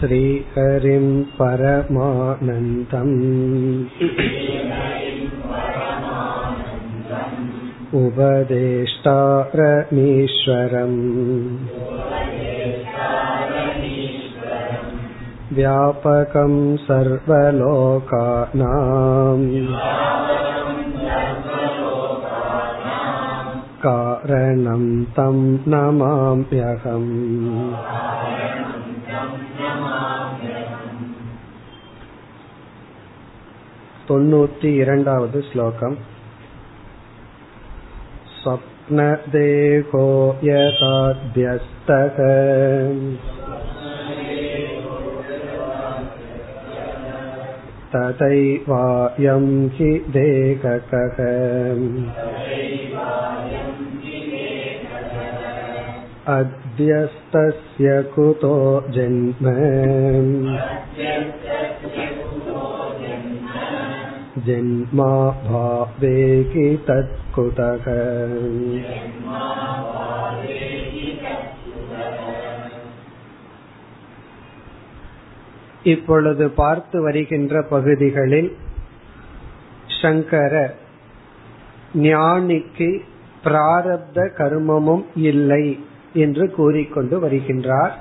श्रीहरिं परमानन्दम् उपदेष्टारमीश्वरम् व्यापकं सर्वलोकानाम् कारणं तं नमाम्यहम् தொண்ணூத்தி இரண்டாவது ஸ்லோகம் स्वप्नदेहो यथाभ्यस्तः तथैवायं हि देहकः अध्यस्तस्य कुतो जन्म जन्मा भावेकि तत्कुतः இப்பொழுது பார்த்து வருகின்ற பகுதிகளில் சங்கர ஞானிக்கு பிராரப்த கர்மமும் இல்லை என்று கூறிக்கொண்டு வருகின்றார்.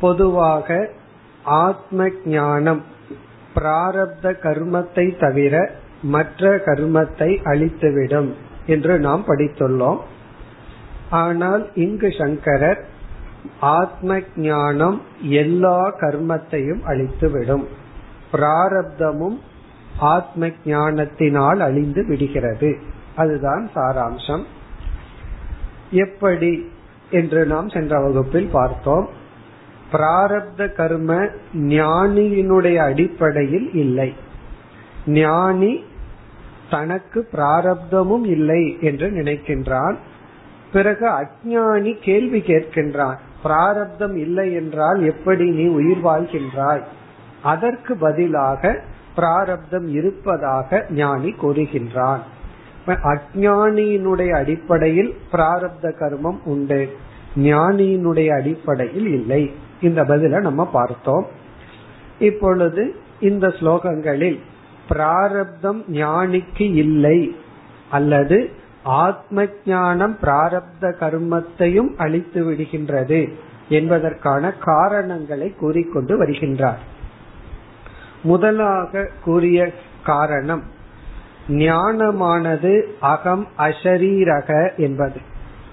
பொதுவாக ஆத்ம ஞானம் பிராரப்த கர்மத்தை தவிர மற்ற கர்மத்தை அழித்துவிடும் என்று நாம் படித்துள்ளோம். ஆனால் இங்கு சங்கரர் ஆத்ம ஞானம் எல்லா கர்மத்தையும் அழித்துவிடும். பிராரப்தமும் ஆத்ம ஞானத்தினால் அழிந்து விடுகிறது. அதுதான் சாராம்சம். எப்படி என்று நாம் சென்ற வகுப்பில் பார்த்தோம். பிராரப்த கர்ம ஞானியினுடைய அடிப்படையில் இல்லை. ஞானி தனக்கு பிராரப்தமும் இல்லை என்று நினைக்கின்றான். பிறகு அஜானி கேள்வி கேட்கின்றான். பிராரப்தம் இல்லை என்றால் எப்படி நீ உயிர் வாழ்கின்றாய்? அதற்கு பதிலாக பிராரப்தம் இருப்பதாக ஞானி கூறுகின்றான். அஜானியினுடைய அடிப்படையில் பிராரப்த கர்மம் உண்டு. ஞானியினுடைய அடிப்படையில் இல்லை. இந்த பதில நம்ம பார்த்தோம். இப்பொழுது இந்த ஸ்லோகங்களில் பிராரப்தம் ஞானிக்கு இல்லை அல்லது ஆத்ம ஞானம் பிராரப்த கர்மத்தையும் அழித்து விடுகின்றது என்பதற்கான காரணங்களை கூறிக்கொண்டு வருகின்றார். முதலாக கூறிய காரணம் ஞானமானது அகம் அஷரீரக என்பது.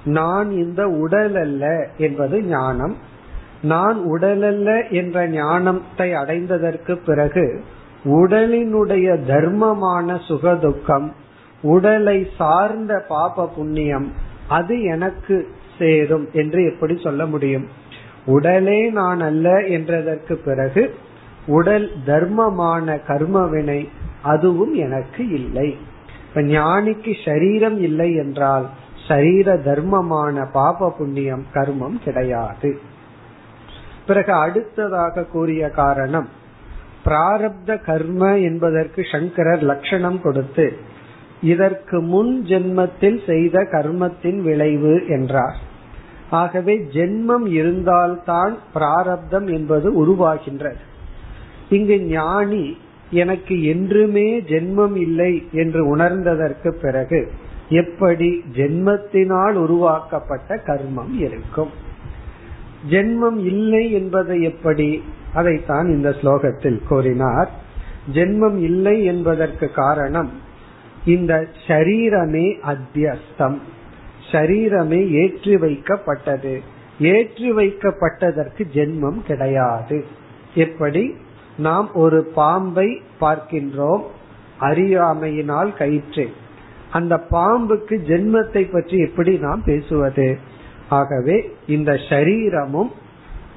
நான் இந்த உடல் அல்ல என்பது ஞானம். நான் உடலல்ல என்ற ஞானத்தை அடைந்ததற்கு பிறகு உடலினுடைய தர்மமான சுகதுக்கம் உடலை சார்ந்த பாப புண்ணியம் அது எனக்கு சேரும் என்று எப்படி சொல்ல முடியும்? உடலே நான் அல்ல என்றதற்கு பிறகு உடல் தர்மமான கர்மவினை அதுவும் எனக்கு இல்லை. இப்ப ஞானிக்கு சரீரம் இல்லை என்றால் சரீர தர்மமான பாப புண்ணியம் கர்மம் கிடையாது. பிறகு அடுத்ததாக கூறிய காரணம் பிராரப்த கர்ம என்பதற்கு சங்கரர் லட்சணம் கொடுத்து இதற்கு முன் ஜென்மத்தில் செய்த கர்மத்தின் விளைவு என்றார். ஆகவே ஜென்மம் இருந்தால்தான் பிராரப்தம் என்பது உருவாகின்றது. இங்கு ஞானி எனக்கு என்றுமே ஜென்மம் இல்லை என்று உணர்ந்ததற்கு பிறகு எப்படி ஜென்மத்தினால் உருவாக்கப்பட்ட கர்மம் இருக்கும்? ஜென்மம் இல்லை என்பதை எப்படி? அதைத்தான் இந்த ஸ்லோகத்தில் கூறினார். ஜென்மம் இல்லை என்பதற்கு காரணம் இந்த ஷரீரமே அத்தியஸ்தம். ஷரீரமே ஏற்றி வைக்கப்பட்டது. ஏற்றி வைக்கப்பட்டதற்கு ஜென்மம் கிடையாது. எப்படி? நாம் ஒரு பாம்பை பார்க்கின்றோம் அறியாமையினால் கயிற்று. அந்த பாம்புக்கு ஜென்மத்தை பற்றி எப்படி நாம் பேசுவது? ஆகவே இந்த சரீரமும்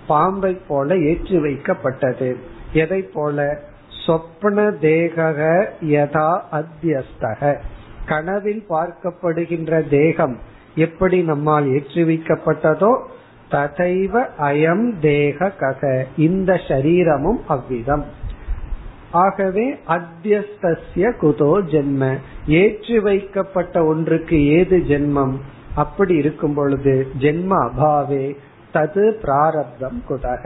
பாம்பை போல ஏற்றி வைக்கப்பட்டது. எதை போல? சொப்ன தேக யதா அத்தியஸ்தக. கனவில் பார்க்கப்படுகின்ற தேகம் எப்படி நம்மால் ஏற்றி வைக்கப்பட்டதோ ததைவ அயம் தேக கக இந்த சரீரமும் அவ்விதம். ஆகவே அத்தியஸ்திய குதோ ஜென்ம. ஏற்றி வைக்கப்பட்ட ஒன்றுக்கு ஏது ஜென்மம்? அப்படி இருக்கும் பொழுது ஜென்ம அபாவே தது பிராரப்தம் குதக.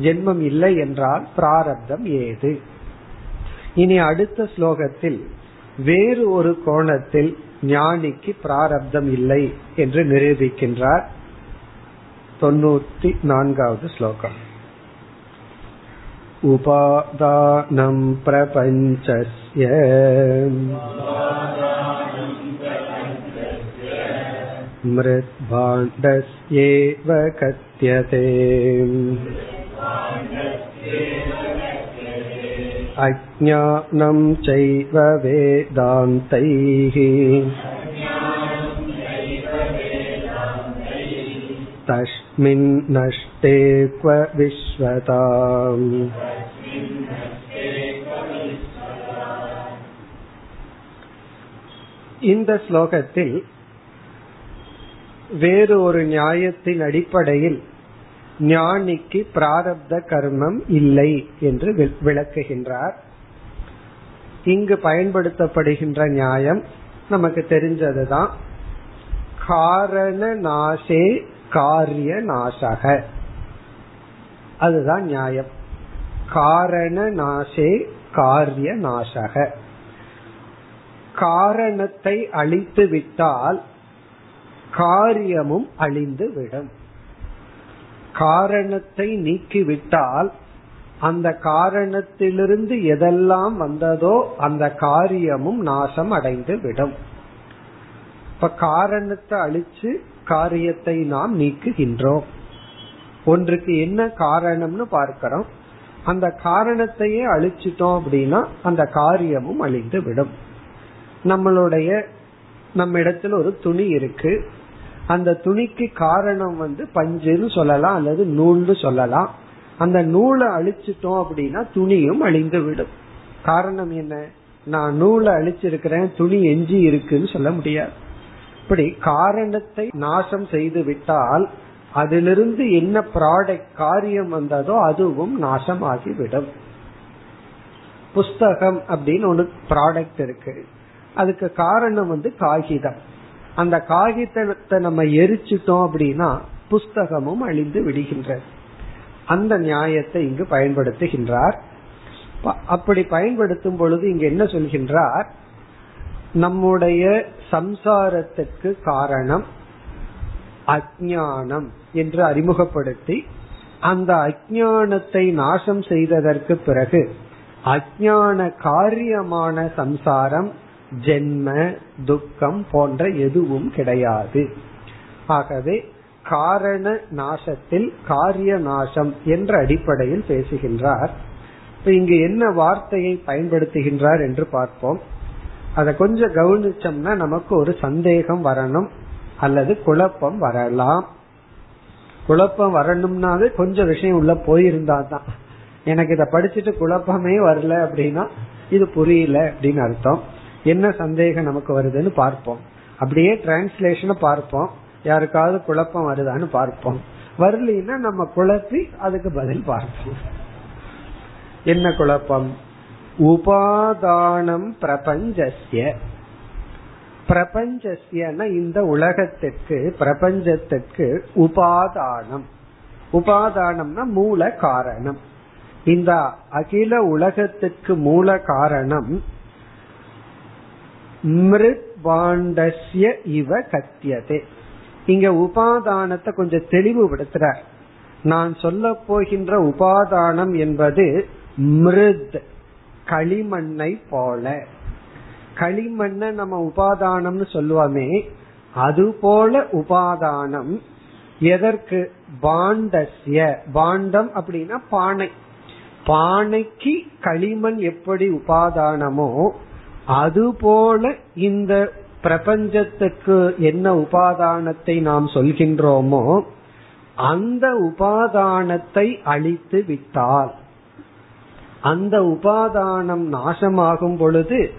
ஜென்மம் இல்லை என்றால் பிராரப்தம் ஏது? இனி அடுத்த ஸ்லோகத்தில் வேறு ஒரு கோணத்தில் ஞானிக்கு பிராரப்தம் இல்லை என்று நிரூபிக்கின்றார் தொண்ணூத்தி நான்காவது ஸ்லோகம் उपादानं प्रपञ्चस्य मृद्भाण्डस्येव कथ्यते अज्ञानं चैव वेदान्तैः तस्मिन्नष्टे क्व विश्वताम् இந்த ஸ்லோகத்தில் வேறு ஒரு நியாயத்தின் அடிப்படையில் ஞானிக்கு பிராரப்த கர்மம் இல்லை என்று விளக்குகின்றார் இங்கு பயன்படுத்தப்படுகின்ற நியாயம் நமக்கு தெரிஞ்சதுதான் காரண நாசே காரிய நாசக அதுதான் நியாயம். காரண நாசே காரிய நாசக காரணத்தை அழித்து விட்டால் காரியமும் அழிந்து விடும். காரணத்தை நீக்கிவிட்டால் அந்த காரணத்திலிருந்து எதெல்லாம் வந்ததோ அந்த காரியமும் நாசம் அடைந்து விடும். இப்ப காரணத்தை அழிச்சு காரியத்தை நாம் நீக்குகின்றோம். ஒன்றுக்கு என்ன காரணம்னு பார்க்கிறோம். அந்த காரணத்தையே அழிச்சிட்டோம் அப்படின்னா அந்த காரியமும் அழிந்து விடும் நம்மளுடைய நம்ம இடத்துல ஒரு துணி இருக்கு. அந்த துணிக்கு காரணம் வந்து பஞ்சுன்னு சொல்லலாம் அல்லது நூல்னு சொல்லலாம். அந்த நூலை அழிச்சிட்டோம் அப்படின்னா துணியும் அழிந்து விடும் காரணம் என்ன? நான் நூலை அழிச்சிருக்கிறேன் துணி எஞ்சி இருக்குன்னு சொல்ல முடியாது. இப்படி காரணத்தை நாசம் செய்து விட்டால் அதிலிருந்து என்ன ப்ராடக்ட் காரியம் வந்ததோ அதுவும் நாசம் ஆகிவிடும் புஸ்தகம் அப்படின்னு ஒன்று ப்ராடக்ட் இருக்கு. அதுக்கு காரணம் வந்து காகிதம். அந்த காகிதத்தை நம்ம எரிச்சிட்டோம் அப்படின்னா புஸ்தகமும் அழிந்து விடுகின்றது. அந்த நியாயத்தை இங்கு பயன்படுத்துகின்றார். அப்படி பயன்படுத்தும் பொழுது இங்கு என்ன சொல்கின்றார்? நம்முடைய சம்சாரத்துக்கு காரணம் அஜானம் என்று அறிமுகப்படுத்தி அந்த அஜானத்தை நாசம் செய்ததற்கு பிறகு அஜான காரியமான சம்சாரம் ஜென்ம துக்கம் போன்ற எதுவும் கிடையாது. ஆகவே காரண நாசத்தில் காரிய நாசம் என்ற அடிப்படையில் பேசுகின்றார். இங்கு என்ன வார்த்தையை பயன்படுத்துகின்றார் என்று பார்ப்போம். அதை கொஞ்சம் கவனிச்சோம்னா நமக்கு ஒரு சந்தேகம் வரணும் அல்லது குழப்பம் வரலாம். குழப்பம் வரணும்னாவே கொஞ்சம் விஷயம் உள்ள போயிருந்தா தான் எனக்கு இதை படிச்சுட்டு குழப்பமே வரல அப்படின்னா இது புரியல அப்படின்னு அர்த்தம். என்ன சந்தேகம் நமக்கு வருதுன்னு பார்ப்போம். அப்படியே டிரான்ஸ்லேஷனை பார்ப்போம். யாருக்காவது குழப்பம் வருதான்னு பார்ப்போம். வரலன்னா நம்ம குழப்பி அதுக்கு பதில் பார்ப்போம். என்ன குழப்பம்? உபாதானம் பிரபஞ்சஸ்ய. பிரபஞ்சஸ்யன இந்த உலகத்திற்கு பிரபஞ்சத்திற்கு உபாதானம். உபாதானம்னா மூல காரணம். இந்த அகில உலகத்துக்கு மூல காரணம் மிருத் பாண்டஸ்ய இவ கத்தியதே. இங்க உபாதானத்தை கொஞ்சம் தெளிவுபடுத்துற நான் சொல்ல போகின்ற உபாதானம் என்பது மிருத். களிமண்ணை போல. களிமண்ண நம்ம உபாதானம்னு சொல்லுவோமே அது போல உபாதானம். எதற்கு? பாண்டஸ்ய. பாண்டம் அப்படின்னா பானை. பானைக்கு களிமண் எப்படி உபாதானமோ அதுபோல இந்த பிரபஞ்சத்துக்கு என்ன உபாதானத்தை நாம் சொல்கின்றோமோ அந்த உபாதானத்தை அழித்து விட்டால். அந்த உபாதானம் நாசமாகும் பொழுது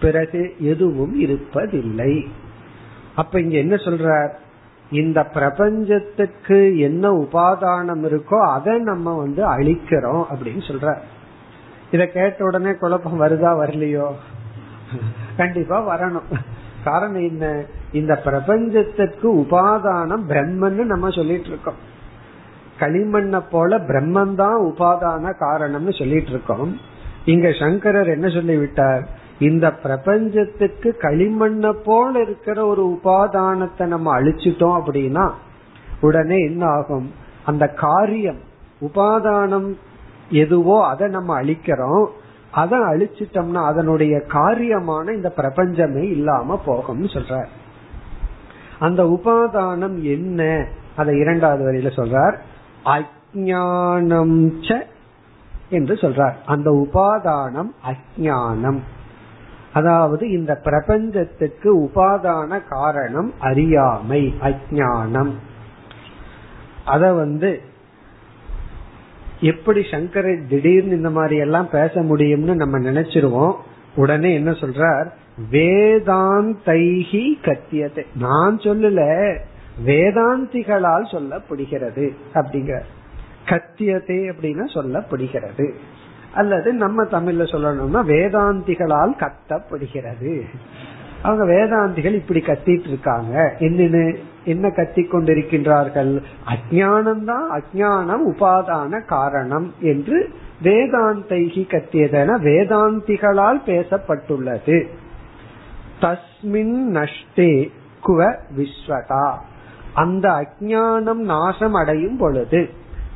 பிறகு எதுவும் இருப்பதில்லை. அப்ப இங்க என்ன சொல்றார்? இந்த பிரபஞ்சத்துக்கு என்ன உபாதானம் இருக்கோ அதை நம்ம வந்து அழிக்கிறோம் அப்படின்னு சொல்ற இத கேட்ட உடனே குழப்பம் வருதா வரலையோ? கண்டிப்பா வரணும். காரணம் என்ன? இந்த பிரபஞ்சத்துக்கு உபாதானம் பிரம்மன்னு நம்ம சொல்லிட்டு இருக்கோம். களிமண்ணை போல பிரம்மன் தான் உபாதான காரணம்னு சொல்லிட்டு இருக்கோம் இங்க சங்கரர் என்ன சொல்லிவிட்டார்? இந்த பிரபஞ்சத்துக்கு களிமண்ண போல இருக்கிற ஒரு உபாதானத்தை நம்ம அழிச்சிட்டோம் அப்படின்னா உடனே என்ன ஆகும்? அந்த காரியம் உபாதானம் எதுவோ அதை நம்ம அழிக்கிறோம். அதை அழிச்சிட்டோம்னா அதனுடைய காரியமான இந்த பிரபஞ்சமே இல்லாம போகும்னு சொல்ற அந்த உபாதானம் என்ன? அதை இரண்டாவது வரியில சொல்றார். அஜானம் என்று சொல்றார். அந்த உபாதானம் அஜானம் அதாவது இந்த பிரபஞ்சத்துக்கு உபாதான காரணம் அறியாமை அஜானம் அத வந்து எப்படி சங்கர திடீர்னு இந்த மாதிரி எல்லாம் பேச முடியும்னு நம்ம நினைச்சிருவோம். உடனே என்ன சொல்றார்? வேதாந்தைகி கத்தியத்தை நான் சொல்லல. வேதாந்திகளால் சொல்லப்படுகிறது அப்படிங்கிற. கத்தியதே அப்படின்னா சொல்லப்படுகிறது. அல்லது நம்ம தமிழ்ல சொல்லணும்னா வேதாந்திகளால் கத்தப்படுகிறது. அவங்க வேதாந்திகள் இப்படி கத்திட்டு இருக்காங்க. என்னன்னு என்ன கத்தி கொண்டிருக்கின்றார்கள்? அஜானம் தான் அஜானம் உபாதான காரணம் என்று வேதாந்தைகி கத்தியதென வேதாந்திகளால் பேசப்பட்டுள்ளது. தஸ்மின் நஷ்டே குவ விஸ்வதா. அந்த அஜானம் நாசம் அடையும் பொழுது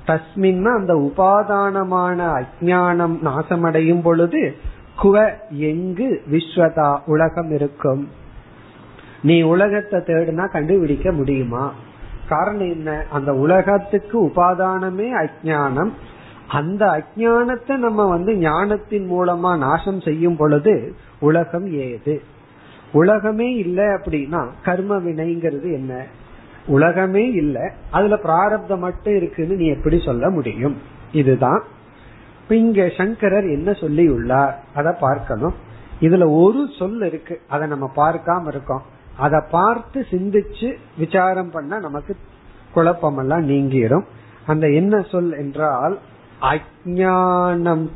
தஸ்மின் அந்த உபாதானமான அஜானம் நாசமடையும் பொழுது குவ எங்கு விஸ்வதா உலகம் இருக்கும்? நீ உலகத்தை தேடுனா கண்டுபிடிக்க முடியுமா? காரணம் என்ன? அந்த உலகத்துக்கு உபாதானமே அஜானம் அந்த அஜானத்தை நம்ம வந்து ஞானத்தின் மூலமா நாசம் செய்யும் பொழுது உலகம் ஏது? உலகமே இல்லை அப்படின்னா கர்ம வினைங்கிறது என்ன? உலகமே இல்லை. அதுல பிராரப்தம் மட்டும் இருக்குன்னு நீ எப்படி சொல்ல முடியும்? இதுதான். இங்க சங்கரர் என்ன சொல்லி உள்ளார் அத பார்க்கணும். இதுல ஒரு சொல் இருக்கு. அதை நம்ம பார்க்காம இருக்கோம். அதை பார்த்து சிந்திச்சு விசாரம் பண்ண நமக்கு குழப்பமெல்லாம் நீங்கிடும் அந்த என்ன சொல் என்றால் அஜானம்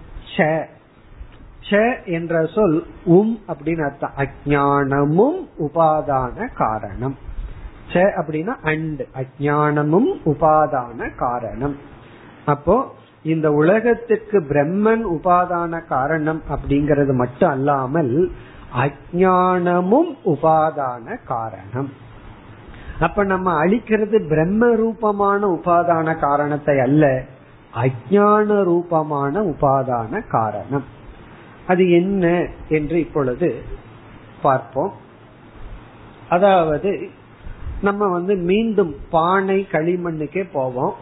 என்ற சொல் உம் அப்படின்னு அர்த்தம். அஜானமும் உபாதான காரணம். ச அப்படின்னா அண்ட் அஜானமும் உபாதான காரணம். அப்போ இந்த உலகத்துக்கு பிரம்மன் உபாதான காரணம் அப்படிங்கறது மட்டும் அல்லாமல் அஜானமும் உபாதான காரணம். அப்ப நம்ம அழிக்கிறது பிரம்ம ரூபமான உபாதான காரணத்தை அல்ல அஜான ரூபமான உபாதான காரணம். அது என்ன என்று இப்பொழுது பார்ப்போம். அதாவது நம்ம வந்து மீண்டும் பானை களிமண்ணுக்கே போவோம்.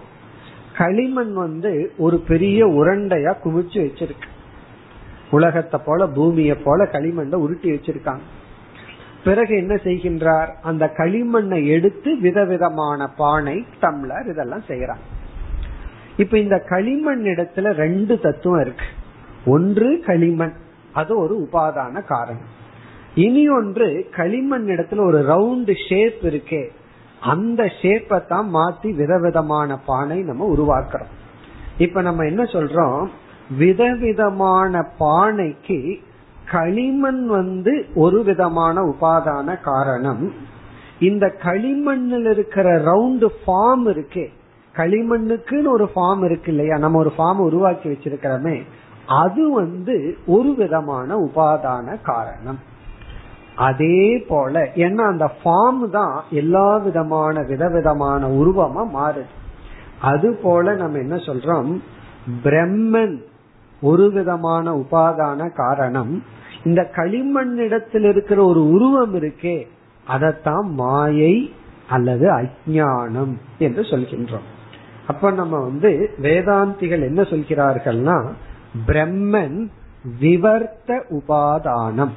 களிமண் வந்து ஒரு பெரிய உருண்டையா குவிச்சு வச்சிருக்கு. உலகத்தை போல பூமியை போல களிமண்ணை உருட்டி வச்சிருக்காங்க. பிறகு என்ன செய்கின்றார்? அந்த களிமண்ணை எடுத்து விதவிதமான பானை டம்ளர் இதெல்லாம் செய்யறாங்க. இப்ப இந்த களிமண் இடத்துல ரெண்டு தத்துவம் இருக்கு. ஒன்று களிமண் அது ஒரு உபாதான காரணம். இனி ஒன்று களிமண் இடத்துல ஒரு ரவுண்ட் ஷேப் இருக்கே. அந்த ஷேப்பை தான் மாத்தி விதவிதமான பானை நம்ம உருவாக்குறோம். இப்ப நம்ம என்ன சொல்றோம்? விதவிதமான பானைக்கு களிமண் வந்து ஒரு விதமான உபாதான காரணம். இந்த களிமண்ணில் இருக்கிற ரவுண்டு ஃபார்ம் இருக்கே. களிமண்ணுக்குன்னு ஒரு ஃபார்ம் இருக்கு இல்லையா? நம்ம ஒரு ஃபார்ம் உருவாக்கி வச்சிருக்கிறோமே. அது வந்து ஒரு விதமான உபாதான காரணம். அதே போல ஏன்னா அந்த ஃபார்ம் தான் எல்லா விதமான விதவிதமான உருவமா மாறுது. அது போல நம்ம என்ன சொல்றோம்? பிரம்மன் ஒரு விதமான உபாதான காரணம். இந்த களிமண்ணிடத்தில் இருக்கிற ஒரு உருவம் இருக்கே அதத்தான் மாயை அல்லது அஜானம் என்று சொல்கின்றோம். அப்ப நம்ம வந்து வேதாந்திகள் என்ன சொல்கிறார்கள்னா பிரம்மன் விவர்த்த உபாதானம்.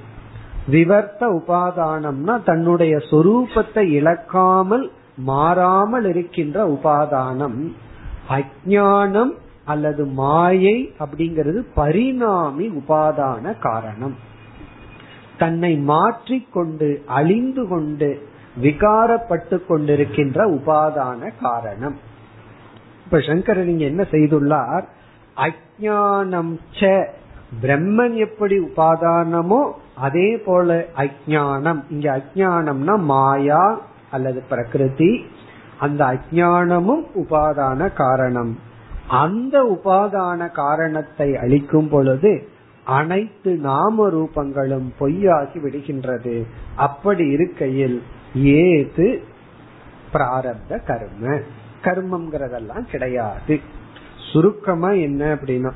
விவர்த்த உபாதானம்னா தன்னுடைய சொரூபத்தை இழக்காமல் மாறாமல் இருக்கின்ற உபாதானம். அஜானம் அல்லது மாயை அப்படிங்கிறது பரிணாமி உபாதான காரணம். தன்னை மாற்றிக்கொண்டு அழிந்து கொண்டு விகாரப்பட்டு கொண்டிருக்கின்ற உபாதான காரணம். இப்ப சங்கரன் நீங்க என்ன செய்துள்ளார்? அஜானம் ச பிரம்மன் எப்படி உபாதானமோ அதே போல அஜானம் இங்க அஜானம்னா மாயா அல்லது பிரகிருதி. அந்த அஜானமும் உபாதான காரணம். அந்த உபாதான காரணத்தை அளிக்கும் பொழுது அனைத்து நாம ரூபங்களும் பொய்யாகி விடுகின்றது. அப்படி இருக்கையில் ஏது பிராரப்த கர்ம? கர்மம்ங்கிறதெல்லாம் கிடையாது. சுருக்கமா என்ன அப்படின்னா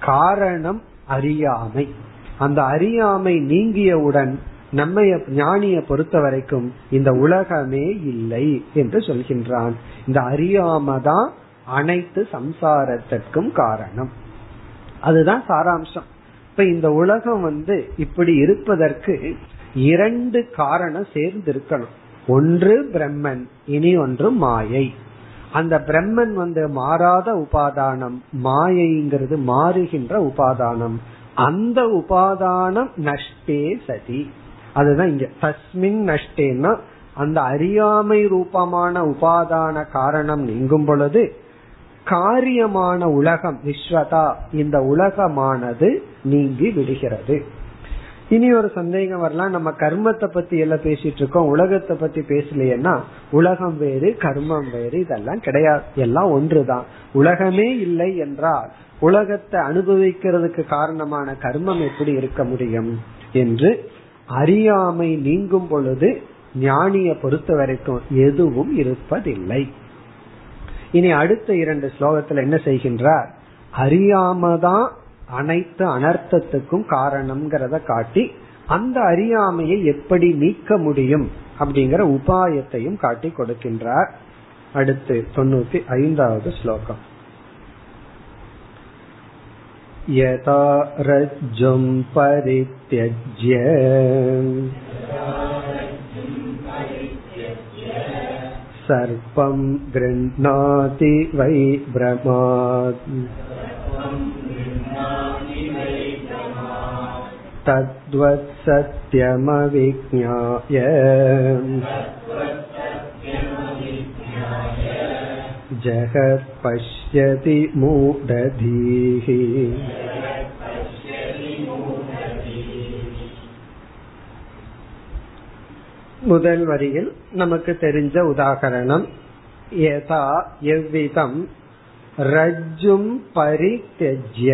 காரணம் அறியாமை. அந்த அறியாமை நீங்கியவுடன் நம்ம ஞானிய பொறுத்த வரைக்கும் இந்த உலகமே இல்லை என்று சொல்கின்றான். இந்த அறியாமதான் அனைத்து சம்சாரத்திற்கும் காரணம். அதுதான் சாராம்சம். இப்ப இந்த உலகம் வந்து இப்படி இருப்பதற்கு இரண்டு காரணம் சேர்ந்து இருக்கணும் ஒன்று பிரம்மன் இனி ஒன்று மாயை. அந்த பிரம்மன் வந்து மாறாத உபாதானம் மாயைங்கிறது மாறுகின்ற உபாதானம். அந்த உபாதானம் நஷ்டே சதி. அதுதான் இங்க. தஸ்மின் நஷ்டேன்னா அந்த அறியாமை ரூபமான உபாதான காரணம் நீங்கும் பொழுது காரியமான உலகம் விஸ்வதா இந்த உலகமானது நீங்கி விடுகிறது. இனி ஒரு சந்தேகம் வரலாம். நம்ம கர்மத்தை பத்தி எல்லாம் பேசிட்டு இருக்கோம். உலகத்தை பத்தி பேசலையேன்னா உலகம் வேறு கர்மம் வேறு இதெல்லாம் கிடையாது. எல்லாம் ஒன்றுதான். உலகமே இல்லை என்றால் உலகத்தை அனுபவிக்கிறதுக்கு காரணமான கர்மம் எப்படி இருக்க முடியும் என்று அறியாமை நீங்கும் பொழுது ஞானிய பொறுத்த வரைக்கும் எதுவும் இருப்பதில்லை. இனி அடுத்த இரண்டு ஸ்லோகத்துல என்ன செய்கின்றார்? அறியாமதான் அனைத்து அனர்த்தத்துக்கும் காரணம்ங்கிறத காட்டி அந்த அறியாமையை எப்படி நீக்க முடியும் அப்படிங்கிற உபாயத்தையும் காட்டி கொடுக்கின்றார் அடுத்து தொண்ணூத்தி ஐந்தாவது ஸ்லோகம் यथा रज्जुं परित्यज्य सर्पं गृह्णाति वै भ्रमात् तद्वत् सत्यमविज्ञाय जगत् पश्यति मूढधीः முதல் வரியில் நமக்கு தெரிஞ்ச உதாகரணம் யதா எவ்விதம் ரஜ்ஜும் பரித்தெஜ்ய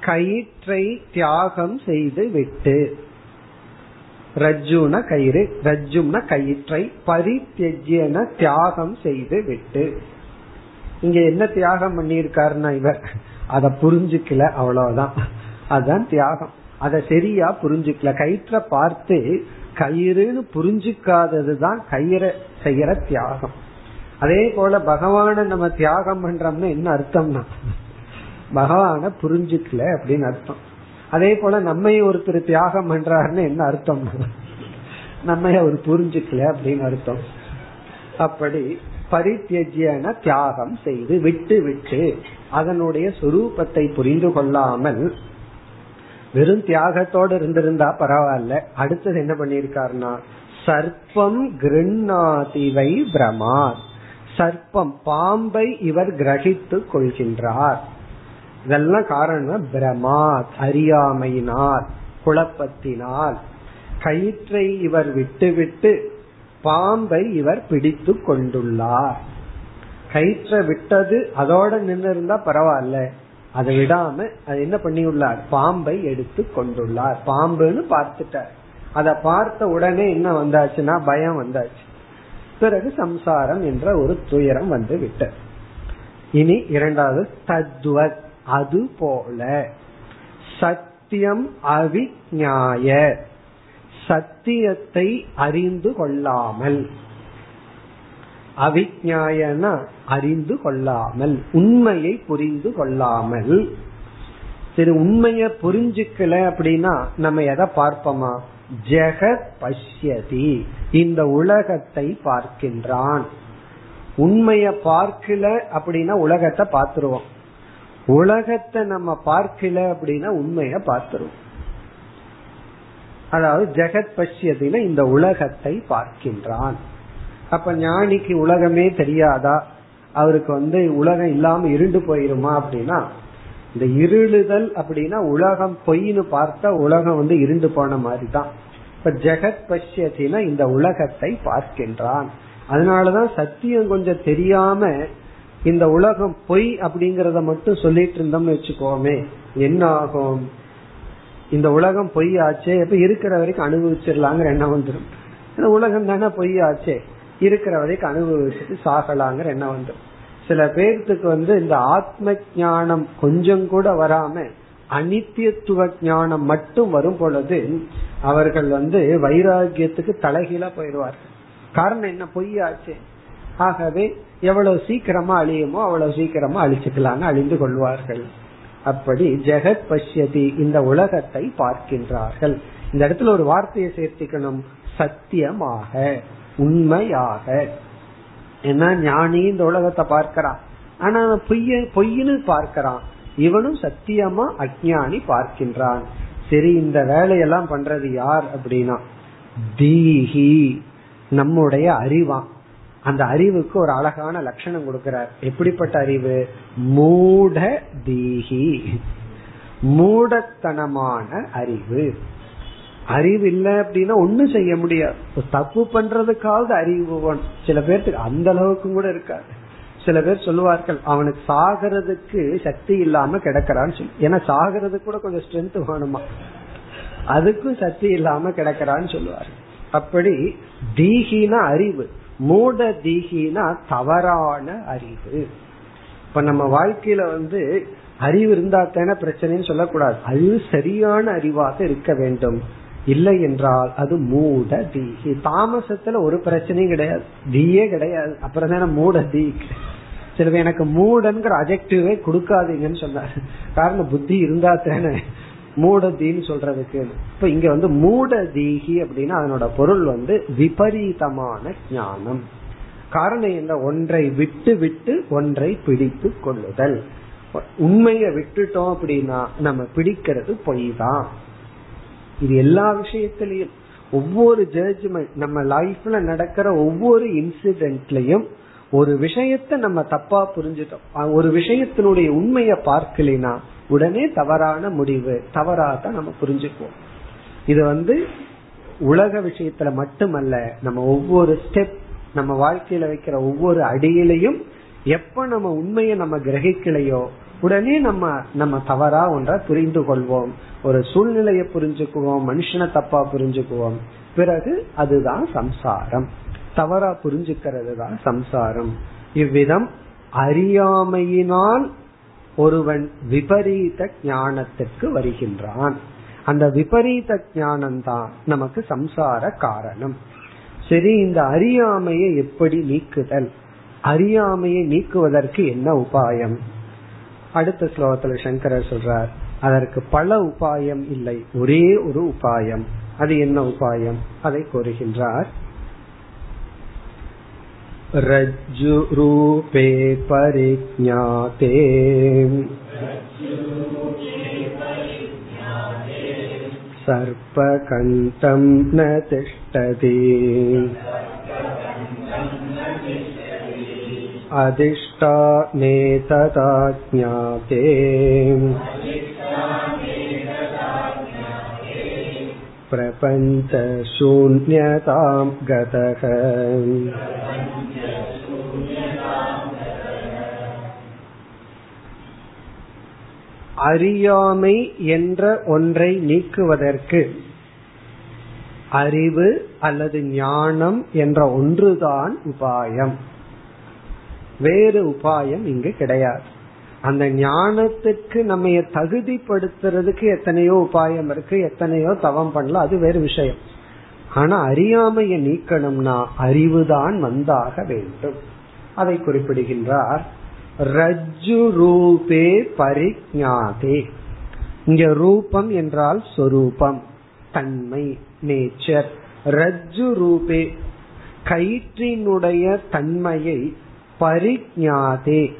கயிற்றை தியாகம் செய்து விட்டு. ரஜ்ஜுன கயிறு ரஜ்ஜும்ன கயிற்றை பரித்தெஜ்யன தியாகம் செய்து விட்டு. இங்க என்ன தியாகம் பண்ணியிருக்காருன்னா இவர். அத புரிஞ்சுக்கல அவ்வளவுதான். அதுதான் தியாகம். அத சரியா புரிஞ்சுக்கல. கயிற்றை பார்த்து கயிறுன்னு புரிஞ்சுக்காதது தான் கயிறை செய்யற தியாகம். அதே போல பகவான நம்ம தியாகம் பண்றோம்னா என்ன அர்த்தம்னா பகவான புரிஞ்சுக்கல அப்படின்னு அர்த்தம். அதே போல நம்ம ஒருத்தர் தியாகம் பண்றாருன்னு என்ன அர்த்தம்? நம்ம அவர் புரிஞ்சுக்கல அப்படின்னு அர்த்தம். அப்படி பரித்தியஜன தியாகம் செய்து விட்டு விட்டு அதனுடைய சுரூபத்தை புரிந்து கொள்ளாமல் வெறும் தியாகத்தோடு இருந்திருந்தா பரவாயில்ல. அடுத்தது என்ன பண்ணியிருக்காருன்னா சர்ப்பம் கிருண்ணாதிவை பிரமாத் சர்ப்பம் பாம்பை இவர் கிரகித்து கொள்கின்றார். இதெல்லாம் காரணம் பிரமாத் அறியாமையினால் குழப்பத்தினால். கயிற்றை இவர் விட்டுவிட்டு பாம்பை இவர் பிடித்து கொண்டுள்ளார். கயிற்றை விட்டது அதோட நின்று இருந்தா பரவாயில்ல. அதை விடாம அது என்ன பண்ணியுள்ளார்? பாம்பை எடுத்து கொண்டுள்ளார். பாம்புன்னு பார்த்துட்டார். அதை பார்த்த உடனே என்ன வந்தாச்சுன்னா பயம் வந்தாச்சு. பிறகு சம்சாரம் என்ற ஒரு துயரம் வந்து விட்டது. இனி இரண்டாவது தத்வத். அது போல சத்தியம் அவிஞாய. சத்தியத்தை அறிந்து கொள்ளாமல். அவிஞாயனா அறிந்து கொள்ளாமல் உண்மையை புரிந்து கொள்ளாமல். சரி உண்மைய புரிஞ்சுக்கல அப்படின்னா நம்ம எதை பார்ப்போமா? ஜெகத் பஷ்யதி. இந்த உலகத்தை பார்க்கின்றான். உண்மைய பார்க்கல அப்படின்னா உலகத்தை பார்த்துருவோம். உலகத்தை நம்ம பார்க்கல அப்படின்னா உண்மைய பார்த்துருவோம் அதாவது ஜெகத் பஷ்யத்தின இந்த உலகத்தை பார்க்கின்றான். அப்ப ஞானிக்கு உலகமே தெரியாதா? அவருக்கு வந்து உலகம் இல்லாம இருண்டு போயிருமா அப்படின்னா இந்த இருளுதல் அப்படின்னா உலகம் பொய்னு பார்த்தா உலகம் வந்து இருண்டு போன மாதிரி தான் இப்ப ஜெகத் பஷ்யத்தின இந்த உலகத்தை பார்க்கின்றான். அதனாலதான் சத்தியம் கொஞ்சம் தெரியாம இந்த உலகம் பொய் அப்படிங்கறத மட்டும் சொல்லிட்டு இருந்தோம்னு வச்சுக்கோமே என்ன ஆகும்? இந்த உலகம் பொய் ஆச்சே இப்ப இருக்கிற வரைக்கும் அனுபவிச்சிடலாங்கிற எண்ணம் வந்துடும் இந்த உலகம் தானே பொய் ஆச்சே இருக்கிற வரைக்கும் அனுபவிச்சுட்டு சாகலாங்கிற எண்ணம் வந்துடும் சில பேர்த்துக்கு வந்து இந்த ஆத்ம ஞானம் கொஞ்சம் கூட வராம அனித்தியத்துவ ஞானம் மட்டும் வரும் பொழுது அவர்கள் வந்து வைராகியத்துக்கு தலைகீழா போயிடுவார்கள். காரணம் என்ன? பொய்யாச்சு. ஆகவே எவ்வளவு சீக்கிரமா அழியுமோ அவ்வளவு சீக்கிரமா அழிச்சுக்கலாங்க அழிந்து கொள்வார்கள். அப்படி ஜெகத் பஷ்யதி இந்த உலகத்தை பார்க்கின்றார்கள். இந்த இடத்துல ஒரு வார்த்தையை சேர்த்திக்கணும். சத்தியமாக உண்மையாக. ஏன்னா ஞானி இந்த உலகத்தை பார்க்கிறான். ஆனா பொய்ய பொய்னு பார்க்கிறான். இவனும் சத்தியமா அஜானி பார்க்கின்றான். சரி இந்த வேலையெல்லாம் பண்றது யார் அப்படின்னா தீஹி நம்முடைய அறிவான். அந்த அறிவுக்கு ஒரு அழகான லட்சணம் கொடுக்கிறார். எப்படிப்பட்ட அறிவு? மூட தீஹி மூடத்தனமான அறிவு. அறிவு இல்லை அப்படின்னா ஒண்ணும் செய்ய முடியாது. தப்பு பண்றதுக்காவது அறிவு சில பேர்த்துக்கு அந்த அளவுக்கு கூட இருக்காது. சில பேர் சொல்லுவார்கள் அவனுக்கு சாகிறதுக்கு சக்தி இல்லாம கிடக்கிறான்னு சொல்லி. ஏன்னா சாகிறதுக்கு கூட கொஞ்சம் ஸ்ட்ரென்த் வேணுமா? அதுக்கும் சக்தி இல்லாம கிடக்கிறான்னு சொல்லுவார் அப்படி தீகினா அறிவு. மூட தீகினா தவறான அறிவு. இப்ப நம்ம வாழ்க்கையில வந்து அறிவு இருந்தா தானே பிரச்சனைன்னு சொல்லக்கூடாது. அது சரியான அறிவாக இருக்க வேண்டும். இல்லை என்றால் அது மூட தீகி தாமசத்துல ஒரு பிரச்சனையும் கிடையாது. தீயே கிடையாது. அப்புறம் தானே மூட தீ சில எனக்கு மூடன்கிற அஜெக்டிவே கொடுக்காதீங்கன்னு சொன்னார். காரணம் புத்தி இருந்தா தானே. மூடதீன்னு சொல்றதுக்கு இப்ப இங்க வந்து மூடதீகி அப்படின்னா அதனோட பொருள் வந்து விபரீதமான ஞானம். காரணம் என்ன? ஒன்றை விட்டு விட்டு ஒன்றை பிடித்து கொள்ளுதல். உண்மையை விட்டுட்டோம் அப்படின்னா நம்ம பிடிக்கிறது பொய் தான் இது எல்லா விஷயத்திலையும். ஒவ்வொரு ஜட்ஜ்மெண்ட் நம்ம லைஃப்ல நடக்கிற ஒவ்வொரு இன்சிடென்ட்லயும் ஒரு விஷயத்த நம்ம தப்பா புரிஞ்சுட்டோம். ஒரு விஷயத்தினுடைய உண்மையை பார்க்கலைன்னா உடனே தவறான முடிவு தவறாக நம்ம புரிஞ்சுக்குவோம். இது வந்து உலக விஷயத்துல மட்டுமல்ல நம்ம ஒவ்வொரு ஸ்டெப் நம்ம வாழ்க்கையில வைக்கிற ஒவ்வொரு அடியிலையும் எப்ப நம்ம உண்மையை நம்ம கிரகிக்கலையோ உடனே நம்ம நம்ம தவறா ஒன்றை புரிந்து கொள்வோம். ஒரு சூழ்நிலையை புரிஞ்சுக்குவோம் மனுஷனை தப்பா புரிஞ்சுக்குவோம். பிறகு அதுதான் சம்சாரம். தவறா புரிஞ்சுக்கிறது தான் சம்சாரம். இவ்விதம் அறியாமையினால் ஒருவன் விபரீத ஞானத்திற்கு வருகின்றான். அந்த விபரீத ஞானம் தான் நமக்கு சம்சார காரணம். சரி இந்த அறியாமையை எப்படி நீக்குதல்? அறியாமையை நீக்குவதற்கு என்ன உபாயம்? அடுத்த ஸ்லோகத்துல சங்கரர் சொல்றார் அதற்கு பல உபாயம் இல்லை ஒரே ஒரு உபாயம். அது என்ன உபாயம்? அதை கூறுகின்றார் रज्जुरूपे परिज्ञाते सर्पकण्ठं न तिष्ठति अधिष्ठानेतदा ज्ञाते प्रपञ्चशून्यतां गतः அறியாமை என்ற ஒன்றை நீக்குவதற்கு அறிவு அல்லது ஞானம் என்ற ஒன்றுதான் உபாயம். வேறு உபாயம் இங்கு கிடையாது. அந்த ஞானத்துக்கு நம்ம தகுதிப்படுத்துறதுக்கு எத்தனையோ உபாயம் இருக்கு எத்தனையோ தவம் பண்ணலாம் அது வேறு விஷயம். ஆனா அறியாமையை நீக்கணும்னா அறிவுதான் வந்தாக வேண்டும். அதை குறிப்பிடுகின்றார். ரஜ்ஜு ரூபே பரிஜாதே இங்க ரூபம் என்றால் சொரூபம் தன்மை நேச்சர் ரஜ்ஜு ரூபே கயிற்றினுடைய தன்மையை பரிஜாதே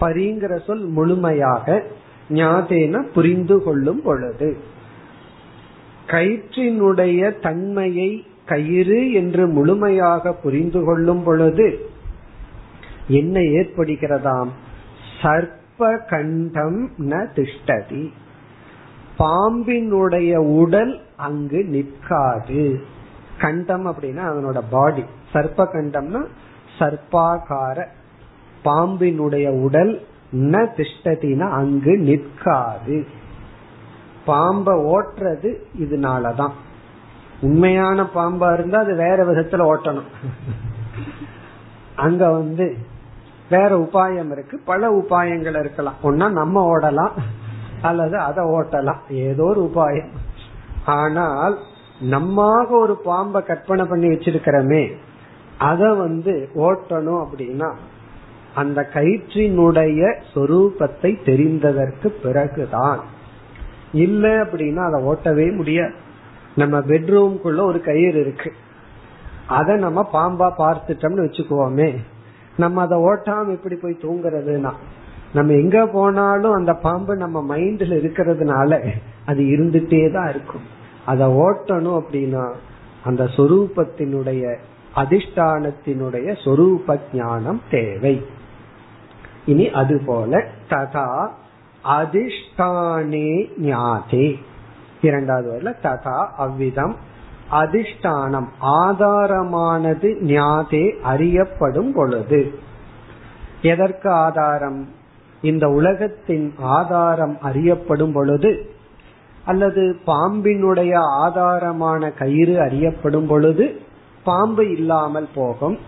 பரிங்கிற சொல் முழுமையாக ஞாதேன புரிந்து கொள்ளும் பொழுது. கயிற்றினுடைய தன்மையை கயிறு என்று முழுமையாக புரிந்து கொள்ளும் பொழுது என்ன ஏற்படுகிறதாம்? சர்ப்ப கண்டம் ந திஷ்டதி. பாம்பினுடைய உடல் அங்கு நிற்காது. கண்டம் அப்படின்னா அதனோட பாடி சர்ப்ப கண்டம்னா சர்ப்பாகார. பாம்பினுடைய உடல் ந திஷ்டதினா அங்கு நிற்காது. பாம்ப ஓட்டுறது இதனாலதான். உண்மையான பாம்பா இருந்தா அது வேற விதத்துல ஓட்டணும். அங்க வந்து வேற உபாயம் இருக்கு. பல உபாயங்கள் இருக்கலாம். ஒன்னா நம்ம ஓடலாம் அல்லது அதை ஓட்டலாம். ஏதோ ஒரு உபாயம். ஆனால் நம்மாக ஒரு பாம்பை கற்பனை பண்ணி வச்சிருக்கிறோமே அத வந்து ஓட்டணும் அப்படின்னா அந்த கயிற்றினுடைய சொரூபத்தை தெரிந்ததற்கு பிறகுதான். இல்ல அப்படின்னா அதை ஓட்டவே முடியாது. நம்ம பெட்ரூம்குள்ள ஒரு கயிறு இருக்கு. அத நம்ம பாம்பா பார்த்துட்டோம்னு வச்சுக்குவோமே நம்ம அதை ஓட்டாம எப்படி போய் தூங்குறதுனா நம்ம எங்க போனாலும் அந்த பாம்பு நம்ம மைண்ட்ல இருக்கிறதுனால அது இருந்துட்டே தான் இருக்கும். அதை ஓட்டணும் அப்படின்னா அந்த சொரூபத்தினுடைய அதிஷ்டானத்தினுடைய சொரூப ஞானம் தேவை. இனி அது போல ததா அதிஷ்டானே ஞாதே. இரண்டாவது வரல ததா அவ்விதம் அதிஷ்டானம் ஆதாரமானது ஞாதே அறியப்படும் பொழுது. எதற்கு ஆதாரம்? இந்த உலகத்தின் ஆதாரம் அறியப்படும் பொழுது அல்லது பாம்பினுடைய ஆதாரமான கயிறு அறியப்படும் பொழுது பாம்பு இல்லாமல் போகும்.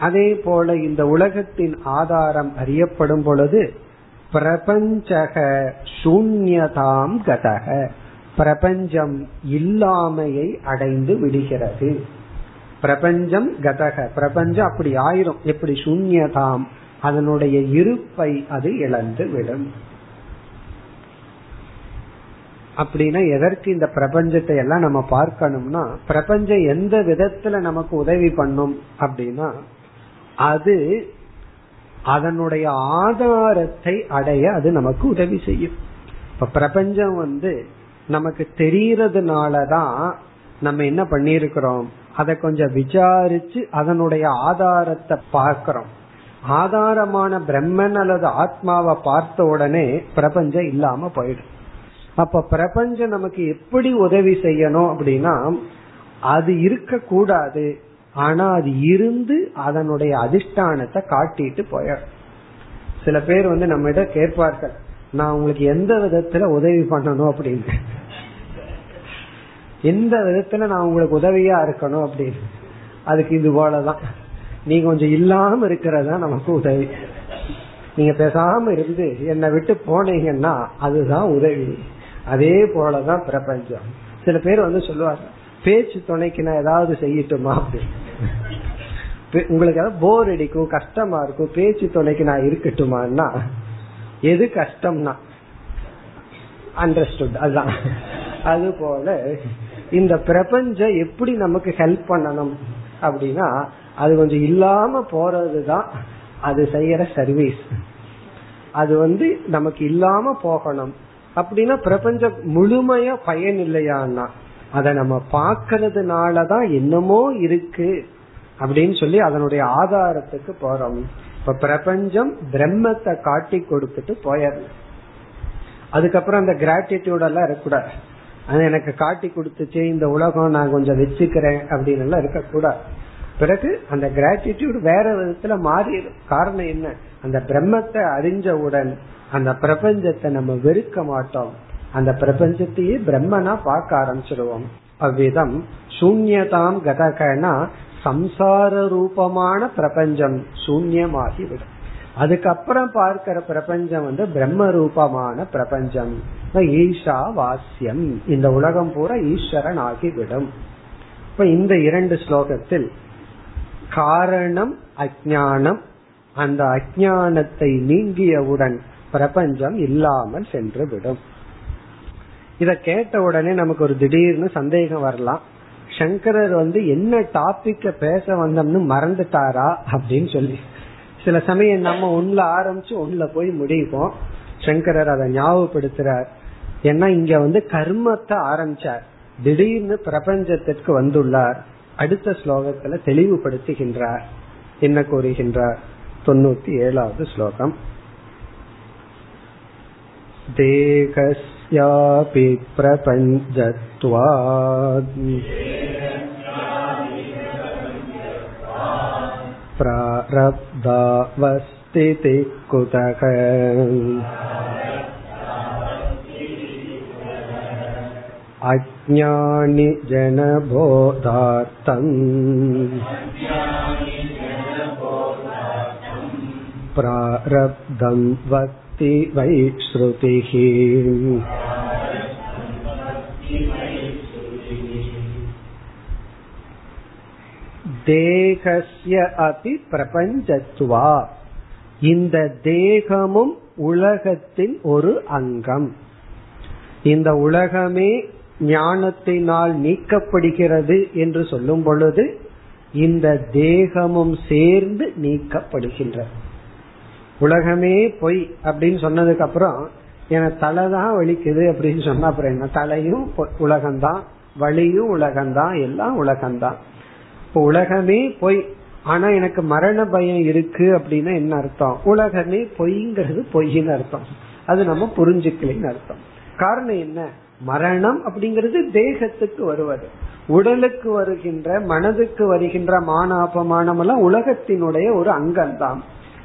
அதே போல இந்த உலகத்தின் ஆதாரம் அறியப்படும் பொழுது பிரபஞ்சக சூன்யதாம் கதக. பிரபஞ்சம் இல்லாமையை அடைந்து விடுகிறது. பிரபஞ்சம் கதக. பிரபஞ்சம் அப்படி ஆயிரும். எப்படி சூன்யதாம். அதனுடைய இருப்பை அது இழந்து விடும். அப்படின்னா எதற்கு இந்த பிரபஞ்சத்தை எல்லாம் நம்ம பார்க்கணும்னா பிரபஞ்சம் எந்த விதத்துல நமக்கு உதவி பண்ணும் அப்படின்னா அது அதனுடைய ஆதாரத்தை அடைய அது நமக்கு உதவி செய்யும். இப்ப பிரபஞ்சம் வந்து நமக்கு தெரியறதுனாலதான் நம்ம என்ன பண்ணிருக்கிறோம் அதை கொஞ்சம் விசாரிச்சு அதனுடைய ஆதாரத்தை பார்க்கிறோம். ஆதாரமான பிரம்மன் அல்லது ஆத்மாவை பார்த்த உடனே பிரபஞ்சம் இல்லாம போயிடும். அப்ப பிரபஞ்சம் நமக்கு எப்படி உதவி செய்யணும் அப்படின்னா அது இருக்க கூடாது ஆனா அது இருந்து அதனுடைய அதிஷ்டானத்தை காட்டிட்டு போயிடும். சில பேர் வந்து நம்ம கேட்பார்கள் நான் உங்களுக்கு எந்த விதத்துல உதவி பண்ணணும் அப்படின்னு. எந்த விதத்துல நான் உங்களுக்கு உதவியா இருக்கணும் அப்படின்னு. அதுக்கு இது போலதான். நீ கொஞ்சம் இல்லாம இருக்கிறதா நமக்கு உதவி. நீங்க பேசாம இருந்து என்னை விட்டு போனீங்கன்னா அதுதான் உதவி. அதே போலதான் பிரபஞ்சம். சில பேர் வந்து சொல்லுவாங்க பேச்சு துணைக்கு நான் ஏதாவது செய்யட்டுமா? அப்படின்னு. உங்களுக்கு ஏதாவது போர் அடிக்கும் கஷ்டமா இருக்கும் பேச்சு துணைக்கு நான் இருக்கட்டுமான்னா எது கஷ்டம்னா? அண்டர்ஸ்டுட் அதுதான். அது போல இந்த பிரபஞ்சம் எப்படி நமக்கு ஹெல்ப் பண்ணணும் அப்படின்னா அது கொஞ்சம் இல்லாம போறதுதான் அது செய்யற சர்வீஸ் அது வந்து நமக்கு இல்லாம போகணும். அப்படின்னா பிரபஞ்சம் முழுமையா பயன் இல்லையான்னா அதை நம்ம பாக்கிறதுனாலதான் என்னமோ இருக்கு அப்படின்னு சொல்லி அதனுடைய ஆதாரத்துக்கு போறோம். இப்ப பிரபஞ்சம் பிரம்மத்தை காட்டி கொடுத்துட்டு போயிடல. அதுக்கப்புறம் அந்த கிராட்டிடியூட் எல்லாம் இருக்கக்கூடாது. அது எனக்கு காட்டி கொடுத்துச்சு இந்த உலகம் நான் கொஞ்சம் வச்சுக்கிறேன் அப்படின்னு எல்லாம் இருக்கக்கூடாது. பிறகு அந்த கிராட்டிடியூட் வேற விதத்துல மாறிடும் காரணம் என்ன? அந்த பிரம்மத்தை அறிஞ்சவுடன் அந்த பிரபஞ்சத்தை நம்ம வெறுக்க மாட்டோம். அந்த பிரபஞ்சத்தையே பிரம்மனா பார்க்க ஆரம்பிச்சிடுவோம் அவ்விதம் சூன்யதாம் கதகனா சம்சார ரூபமான பிரபஞ்சம் சூன்யமாகிவிடும். அதுக்கப்புறம் பார்க்கிற பிரபஞ்சம் வந்து பிரம்ம ரூபமான பிரபஞ்சம் ஈஷா வாசியம் இந்த உலகம் பூரா ஈஸ்வரன் ஆகிவிடும் இப்ப இந்த இரண்டு ஸ்லோகத்தில் காரணம் அஜானம் அந்த அஜானத்தை நீங்கியவுடன் பிரபஞ்சம் இல்லாமல் சென்று விடும் இத கேட்ட உடனே நமக்கு ஒரு திடீர்னு சந்தேகம் வரலாம். சங்கரர் வந்து என்ன டாபிக்க பேச வந்தோம்னு மறந்துட்டாரா அப்படின்னு சொல்லி. சில சமயம் நம்ம ஒண்ணுல ஆரம்பிச்சு ஒண்ணுல போய் முடிப்போம். சங்கரர் அதை ஞாபகப்படுத்துறார். ஏன்னா இங்க வந்து கர்மத்தை ஆரம்பிச்சார். திடீர்னு பிரபஞ்சத்திற்கு வந்துள்ளார். அடுத்த ஸ்லோகத்துல தெளிவுபடுத்துகின்றார். என்ன கூறுகின்றார்? தொண்ணூத்தி ஏழாவது ஸ்லோகம். देहस्यापि प्रपञ्चत्वात् प्रारब्धावस्थिति कुतः अज्ञानि जनबोधार्थम् प्रारब्धं वक्ति वै श्रुतिः தேகஸ்ய அபி பிரபஞ்சத்துவா. இந்த தேகமும் உலகத்தின் ஒரு அங்கம். இந்த உலகமே ஞானத்தினால் நீக்கப்படுகிறது என்று சொல்லும் பொழுது இந்த தேகமும் சேர்ந்து நீக்கப்படுகின்ற. உலகமே பொய் அப்படின்னு சொன்னதுக்கு அப்புறம் எனக்கு தலை தான் வலிக்குது அப்படின்னு சொன்னா அப்புறம் என்ன? தலையும் உலகம்தான். வலியும் உலகம்தான். எல்லாம் உலகம்தான். இப்போ உலகமே பொய். ஆனா எனக்கு மரண பயம் இருக்கு அப்படின்னா என்ன அர்த்தம்? உலகமே பொய்ங்கிறது பொய்ன்னு அர்த்தம். அது நம்ம புரிஞ்சுக்கலன்னு அர்த்தம். காரணம் என்ன? மரணம் அப்படிங்கிறது தேகத்துக்கு வருவது. உடலுக்கு வருகின்ற மனதுக்கு வருகின்ற மானாபமானம் எல்லாம் உலகத்தினுடைய ஒரு அங்கம்தான்.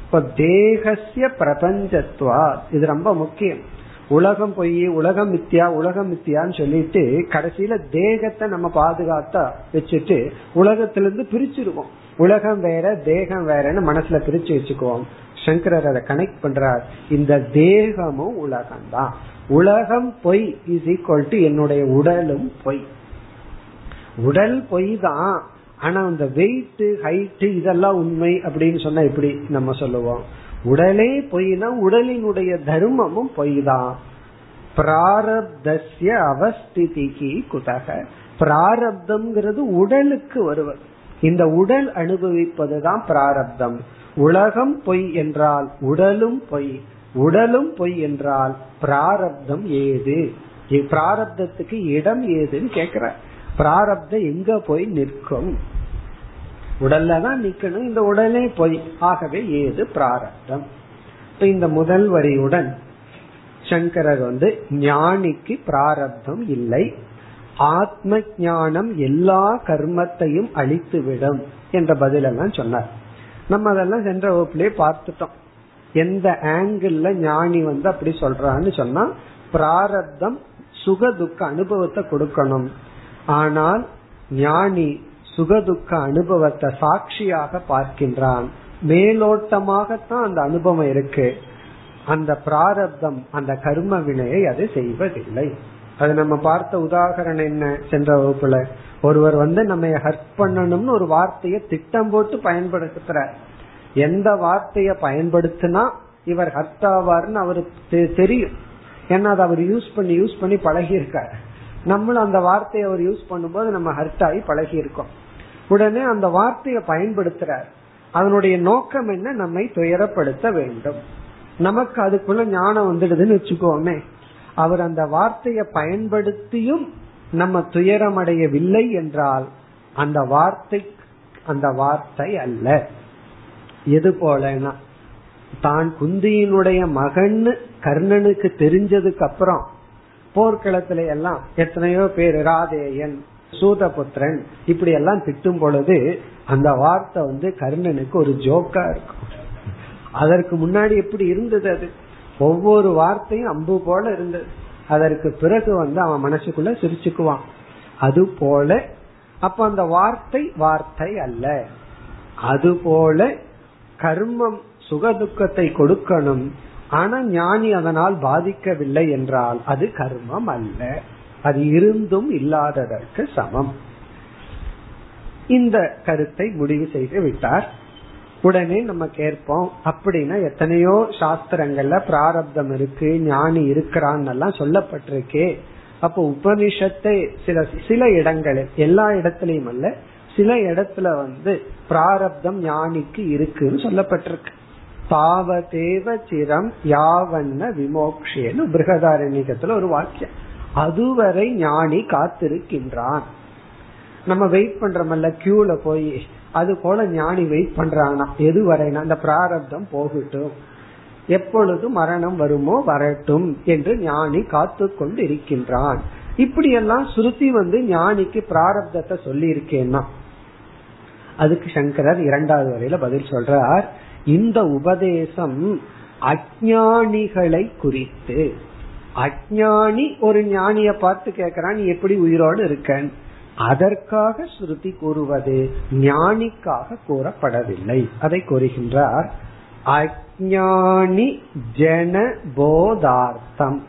இப்ப தேகசிய பிரபஞ்சத்துவா இது ரொம்ப முக்கியம். உலகம் பொய் உலகம் மித்தியா உலகம் மித்தியான்னு சொல்லிட்டு கடைசியில தேகத்தை நம்ம பாதுகாத்தா வச்சுட்டு உலகத்திலிருந்து பிரிச்சிருவோம். உலகம் வேற தேகம் வேறன்னு மனசுல பிரிச்சு வச்சுக்குவோம். சங்கரர் அதை கனெக்ட் பண்றார். இந்த தேகமும் உலகம் தான் உலகம் பொய் இஸ் ஈக்வல் டு என்னுடைய உடலும் பொய். உடல் பொய் தான் ஆனா அந்த வெயிட் ஹைட் இதெல்லாம் உண்மை அப்படின்னு சொன்னா எப்படி நம்ம சொல்லுவோம்? உடலே பொய்னா உடலினுடைய தர்மமும் பொய் தான் பிராரப்தசிய அவஸ்திதிக்கு குதக. பிராரப்தம்ங்கிறது உடலுக்கு வருவது. இந்த உடல் அனுபவிப்பதுதான் பிராரப்தம். உலகம் பொய் என்றால் உடலும் பொய். உடலும் பொய் என்றால் பிராரப்தம் ஏது? பிராரப்தத்துக்கு இடம் ஏதுன்னு கேக்குற. பிராரப்தம் எங்க போய் நிற்கும்? உடல்ல தான் நிக்கணும். இந்த உடலே பொய். ஆகவே ஏது பிராரப்தம். இப்ப இந்த முதல் வரியுடன் சங்கரர் வந்து ஞானிக்கு பிராரப்தம் இல்லை. ஆத்ம ஞானம் எல்லா கர்மத்தையும் அழித்துவிடும் என்ற பதிலெல்லாம் சொன்னார். நம்ம அதெல்லாம் சென்ற வகுப்புலயே பார்த்துட்டோம். எந்த ஆங்கிள் ஞானி வந்து அப்படி சொல்றான்னு சொன்னா பிராரப்தம் சுக துக்க அனுபவத்தை கொடுக்கணும். ஆனால் ஞானி சுகதுக்க அனுபவத்தை சாட்சியாக பார்க்கின்றான். மேலோட்டமாகத்தான் அந்த அனுபவம் இருக்கு. அந்த பிராரப்தம் அந்த கர்ம வினையை அது செய்வதில்லை. அது நம்ம பார்த்த உதாகரணம் என்ன சென்ற வகுப்புல? ஒருவர் வந்து நம்ம ஹர்ட் பண்ணணும்னு ஒரு வார்த்தையை திட்டம் போட்டு பயன்படுத்துற எந்த வார்த்தைய பயன்படுத்தினா இவர் ஹர்ட் ஆவார்னு அவருக்கு தெரியும். ஏன்னா அதை அவர் யூஸ் பண்ணி யூஸ் பண்ணி பழகி இருக்காரு நம்மளும் அந்த வார்த்தையை அவர் யூஸ் பண்ணும்போது நம்ம ஹர்ட் ஆகி பழகி இருக்கோம் உடனே அந்த வார்த்தையை பயன்படுத்துறார். அதனுடைய நோக்கம் என்ன? நம்மை துயரப்படுத்த வேண்டும். நமக்கு அதுக்குள்ள ஞானம் வந்துடுதுன்னு வச்சுக்கோமே. அவர் அந்த வார்த்தையை பயன்படுத்தியும் நம்ம துயரமடையவில்லை என்றால் அந்த வார்த்தை அந்த வார்த்தை அல்ல. எது போலனா தான் குந்தியினுடைய மகன்னு கர்ணனுக்கு தெரிஞ்சதுக்கு அப்புறம் போர்க்களத்துல எல்லாம் எத்தனையோ பேர் ராதேயன் சூதபுத்திரன். இப்படி எல்லாம் திட்டும் பொழுது அந்த வார்த்தை வந்து கர்ணனுக்கு ஒரு ஜோக்கா இருக்கும். அதற்கு முன்னாடி எப்படி இருந்தது அது? ஒவ்வொரு வார்த்தையும் அம்பு போல இருந்தது. அதற்கு பிறகு வந்து அவன் மனசுக்குள்ள சிரிச்சுக்குவான். அது போல அப்ப அந்த வார்த்தை வார்த்தை அல்ல. அது போல கர்மம் சுகதுக்கத்தை கொடுக்கணும். ஆனா ஞானி அதனால் பாதிக்கவில்லை என்றால் அது கர்மம் அல்ல. அது இருந்தும் இல்லாததற்கு சமம். இந்த கருத்தை முடிவு செய்து விட்டார். உடனே நம்ம கேட்போம் அப்படின்னா எத்தனையோ சாஸ்திரங்கள்ல பிராரப்தம் இருக்கு ஞானி இருக்கிறான்னு எல்லாம் சொல்லப்பட்டிருக்கே. அப்போ உபனிஷத்தை சில சில இடங்களில் எல்லா இடத்திலையும் அல்ல சில இடத்துல வந்து பிராரப்தம் ஞானிக்கு இருக்குன்னு சொல்லப்பட்டிருக்கு. தாவதேவ சிரம் யாவன்ன விமோக்ஷேன்னு பிருகதாரண்யத்துல ஒரு வாக்கியம். அதுவரை ஞானி காத்திருக்கின்றான். நம்ம வெயிட் பண்றோம்ல கியூல போய் அது போல ஞானி வெயிட் பண்றானா எது வரைனா அந்த பிராரப்தம் போகட்டும். எப்பொழுது மரணம் வருமோ வரட்டும் என்று ஞானி காத்து கொண்டு இருக்கின்றான் இப்படி எல்லாம் ஸ்ருதி வந்து ஞானிக்கு பிராரப்தத்தை சொல்லி இருக்கேன்னா அதுக்கு சங்கரர் இரண்டாவது வரையில பதில் சொல்றார் இந்த உபதேசம் அஜானிகளை குறித்து. அஜானி ஒரு ஞானிய பார்த்து கேக்குறான் நீ எப்படி உயிரோடு இருக்கேன்? அதற்காக ஸ்ருதி கூறுவது ஞானிக்காக கூறப்படவில்லை. அதை கூறுகின்றார் அஜானி ஜன போதார்த்தம்.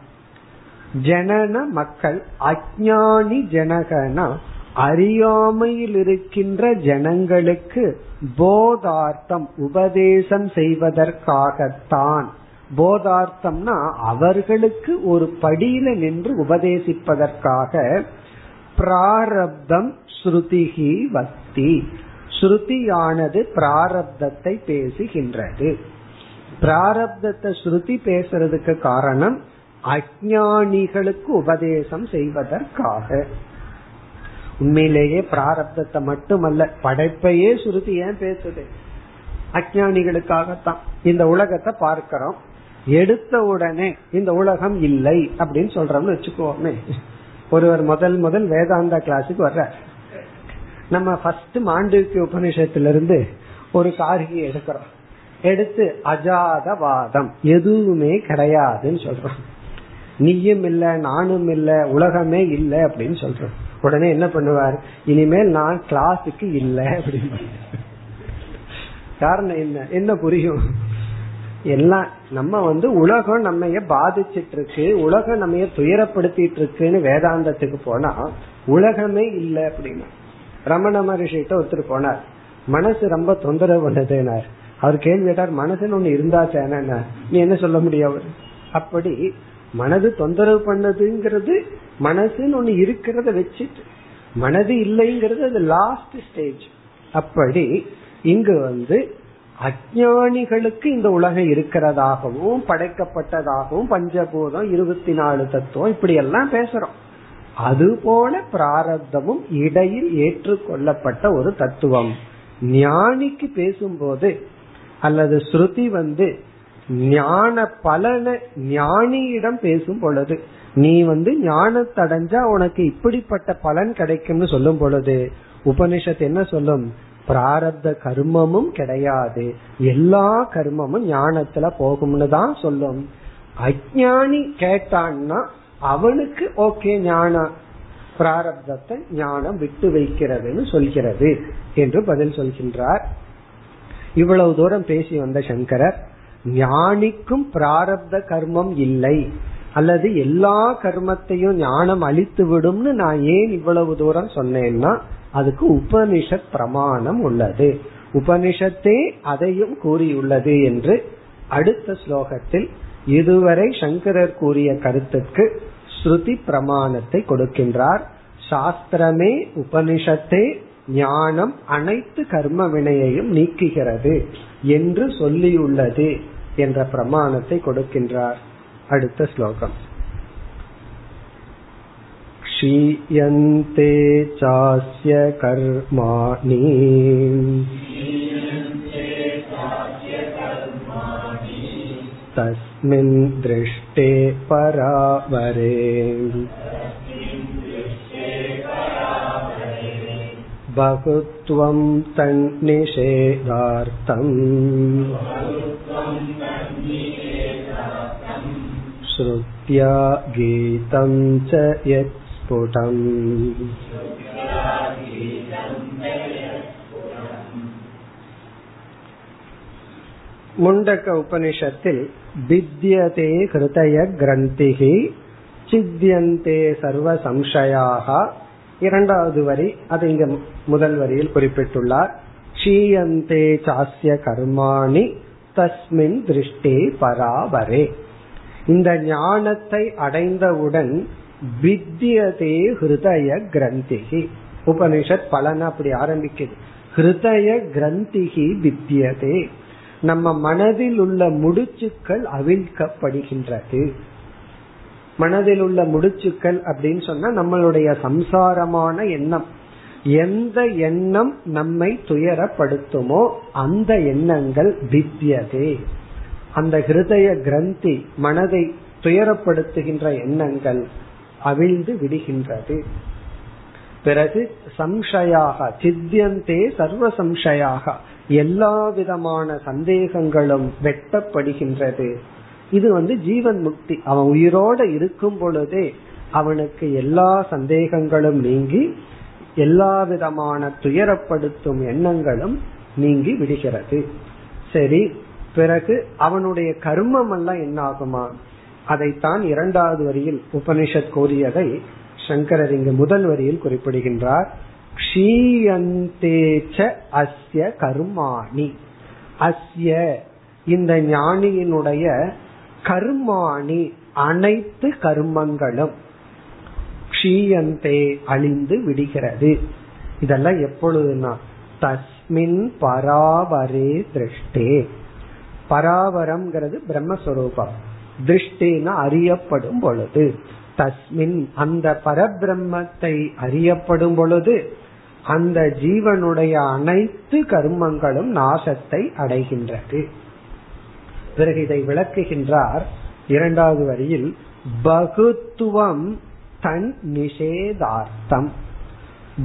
ஜனன மக்கள் அஜானி ஜனகனா அறியாமையில் இருக்கின்ற ஜனங்களுக்கு போதார்த்தம் உபதேசம் செய்வதற்காகத்தான். போதார்த்தம்னா அவர்களுக்கு ஒரு படியில நின்று உபதேசிப்பதற்காக பிராரப்தம் ஸ்ருதிகி வக்தி ஸ்ருதியானது பிராரப்தத்தை பேசுகின்றது. பிராரப்தத்தை ஸ்ருதி பேசுறதுக்கு காரணம் அஜானிகளுக்கு உபதேசம் செய்வதற்காக. உண்மையிலேயே பிராரப்தத்தை மட்டுமல்ல படைப்பையே சுருதி ஏன் பேசுது? அஜானிகளுக்காகத்தான் இந்த உலகத்தை பார்க்கிறோம். எடுத்த உடனே இந்த உலகம் இல்லை அப்படின்னு சொல்றோம்னு வச்சுக்கோமே. ஒருவர் முதல் முதல் வேதாந்தா கிளாஸுக்கு வர்ற நம்ம ஃபர்ஸ்ட் மாண்டூக்கிய உபநிஷத்திலிருந்து ஒரு காரிகை எடுக்கிறோம். எடுத்து அஜாதவாதம். எதுவுமே கிடையாதுன்னு சொல்றோம். நீயும் இல்ல நானும் இல்ல உலகமே இல்ல அப்படின்னு சொல்றோம். உடனே என்ன பண்ணுவார்? இனிமேல் நான் கிளாஸுக்கு இல்ல அப்படின்னு. காரணம் என்ன? என்ன புரியும்? எல்லாம் நம்ம வந்து உலகம் நம்ம பாதிச்சிட்டு இருக்கு உலகம் நம்ம துயரப்படுத்திட்டு இருக்குன்னு வேதாந்தத்துக்கு போனா உலகமே இல்லை அப்படின்னா ரமண மகர்ஷிட்ட ஒருத்தர் போனார். மனசு ரொம்ப தொந்தரவு பண்ணதுனார் அவர் கேள்வி கேட்டார் மனசுன்னு ஒண்ணு இருந்தாச்சான நீ என்ன சொல்ல முடியும் அப்படி மனது தொந்தரவு பண்ணதுங்கிறது மனசுன்னு ஒண்ணு இருக்கிறத வச்சுட்டு மனது இல்லைங்கிறது அது லாஸ்ட் ஸ்டேஜ் அப்படி இங்கு வந்து அஜானிகளுக்கு இந்த உலகம் இருக்கிறதாகவும் படைக்கப்பட்டதாகவும் பஞ்சபூதம் இருபத்தி நாலு தத்துவம் இப்படி எல்லாம் பேசுறோம். அதுபோல பிராரப்தமும் இடையில் ஏற்றுக்கொள்ளப்பட்ட ஒரு தத்துவம். ஞானிக்கு பேசும்போது அல்லது ஸ்ருதி வந்து ஞான பலன ஞானியிடம் பேசும் பொழுது நீ வந்து ஞானத்தடைஞ்சா உனக்கு இப்படிப்பட்ட பலன் கிடைக்கும்னு சொல்லும் பொழுது உபனிஷத் என்ன சொல்லும்? பிராரப்த கர்மமும் கிடையாது. எல்லா கர்மமும் ஞானத்துல போகும்னு தான் சொல்லும். அஜானி கேட்டான்னா அவனுக்கு ஓகே ஞானம். பிராரப்தத்தை ஞானம் விட்டு வைக்கிறதுன்னு சொல்கிறது என்று பதில் சொல்கின்றார். இவ்வளவு தூரம் பேசி வந்த சங்கரர் ஞானிக்கும் பிராரப்த கர்மம் இல்லை. அல்லது எல்லா கர்மத்தையும் ஞானம் அழித்து விடும்னு நான் ஏன் இவ்வளவு தூரம் சொன்னேன்னா அதுக்கு உபனிஷத் பிரமாணம் உள்ளது. உபனிஷத்தே அதையும் கூறியுள்ளது என்று அடுத்த ஸ்லோகத்தில் இதுவரை சங்கரர் கூறிய கருத்துக்கு ஸ்ருதி பிரமாணத்தை கொடுக்கின்றார். சாஸ்திரமே உபனிஷத்தே ஞானம் அனைத்து கர்ம வினையையும் நீக்குகிறது என்று சொல்லியுள்ளது என்ற பிரமாணத்தை கொடுக்கின்றார். அடுத்த ஸ்லோகம். क्षीयन्ते चास्य कर्माणि तस्मिन् दृष्टे परावरे बहुत्वं तन्निषेधार्थम् श्रुत्या गीतं च यत्स्फुटम् முண்டக்க உபனிஷத்தில் வித்யதே ஹிருதய கிரந்திகி சித்தியந்தே சர்வ சம்சயாக இரண்டாவது வரி அது இங்க முதல் வரியில் குறிப்பிட்டுள்ளார் க்ஷீயந்தே சாஸ்ய கர்மாணி தஸ்மின் திருஷ்டே பராவரே இந்த ஞானத்தை அடைந்தவுடன் வித்யதே ஹிருதய கிரந்திகி உபனிஷத் பலன் அப்படி ஆரம்பிக்குது. ஹிருதய கிரந்திகி வித்யதே. நம்ம மனதில் உள்ள முடிச்சுக்கள் அவிழ்க்கப்படுகின்றது. மனதில் உள்ள முடிச்சுக்கள் அப்படின்னு சொன்னா நம்மளுடைய சம்சாரமான எண்ணம். எந்த எண்ணம் நம்மை துயரப்படுத்துமோ அந்த எண்ணங்கள் வித்தியதே அந்த ஹிருதய கிரந்தி மனதை துயரப்படுத்துகின்ற எண்ணங்கள் அவிழ்ந்து விடுகின்றது. பிறகு சம்சயாக சித்தியந்தே சர்வ சம்சயாக எல்லா விதமான சந்தேகங்களும் வெட்டப்படுகின்றது. இது வந்து ஜீவன் முக்தி. அவன் உயிரோட இருக்கும் பொழுதே அவனுக்கு எல்லா சந்தேகங்களும் நீங்கி எல்லா விதமான துயரப்படுத்தும் எண்ணங்களும் நீங்கி விடுகிறது. சரி பிறகு அவனுடைய கர்மம் எல்லாம் என்ன ஆகுமா அதைத்தான் இரண்டாவது வரியில் உபனிஷத் கூறியதை சங்கரர் இங்கு முதல் வரியில் குறிப்பிடுகின்றார். க்ஷீயந்தேச்ச அஸ்ய கர்மாணி. அஸ்ய இந்த ஞானியினுடைய கர்மாணி அனைத்து கர்மங்களும் க்ஷீயந்தே அழிந்து விடுகிறது. இதெல்லாம் எப்பொழுதுனா தஸ்மின் பராவரே திருஷ்டே. பராவரம்ங்கிறது பிரம்மஸ்வரூபம். திருஷ்டினா அறியப்படும் பொழுது தஸ்மின் அந்த பரபிரம்மத்தை அறியப்படும் பொழுது அந்த ஜீவனுடைய அனைத்து கர்மங்களும் நாசத்தை அடைகின்றது. பிறகு இதை விளக்குகின்றார் இரண்டாவது வரியில் பகுத்துவம் தன் நிஷேதார்த்தம்.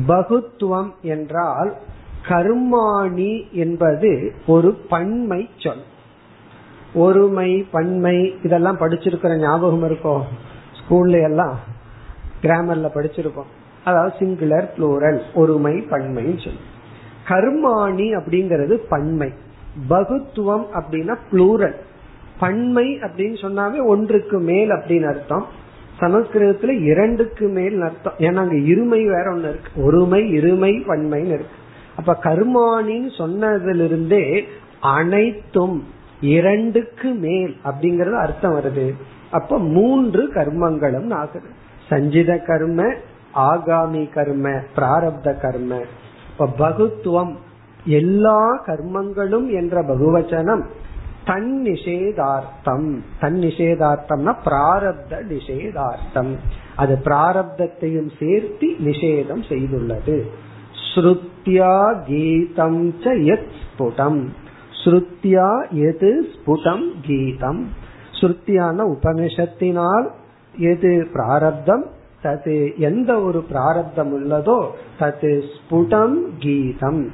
பகுத்துவம் என்றால் கர்மாணி என்பது ஒரு பன்மை சொல். ஒருமை பன்மை இதெல்லாம் படிச்சிருக்கிற ஞாபகம் இருக்கும் ஸ்கூல்ல எல்லாம் கிராமர்ல படிச்சிருக்கோம். அதாவது சிங்குலர் புளூரல் ஒருமை பன்மைன்னு சொல்லி. கர்மாணி அப்படிங்கிறது பன்மை. பகுத்துவம் அப்படின்னா புளூரல் பன்மை அப்படின்னு சொன்னாவே ஒன்றுக்கு மேல் அப்படின்னு அர்த்தம். சமஸ்கிருதத்துல இரண்டுக்கு மேல் அர்த்தம். ஏன்னா அங்க இருமை வேற ஒண்ணு இருக்கு. ஒருமை இருமை பன்மைன்னு இருக்கு. அப்ப கர்மானின்னு சொன்னதிலிருந்தே அனைத்தும் இரண்டுக்கு மேல் அப்படிங்கறது அர்த்தம் வருது. அப்ப மூன்று கர்மங்களும் ஆகுது. சஞ்சித கர்ம ஆகாமி கர்ம பிராரப்த கர்ம. இப்ப பகுத்துவம் எல்லா கர்மங்களும் என்ற பகுவச்சனம் தன் நிஷேதார்த்தம். தன் நிஷேதார்த்தம்னா பிராரப்த நிஷேதார்த்தம். அது பிராரப்தத்தையும் சேர்த்து நிஷேதம் செய்துள்ளது. ஸ்ருத்யா கீதம் எத் ஸ்ருத்தியா ஸ்ருத்யா எது ஸ்புடம் கீதம்? ஸ்ருத்தியான உபனிஷத்தினால் எது பிராரப்தம்? தது எந்த ஒரு பிராரப்தம் உள்ளதோ தது ஸ்புடம் கீதம்.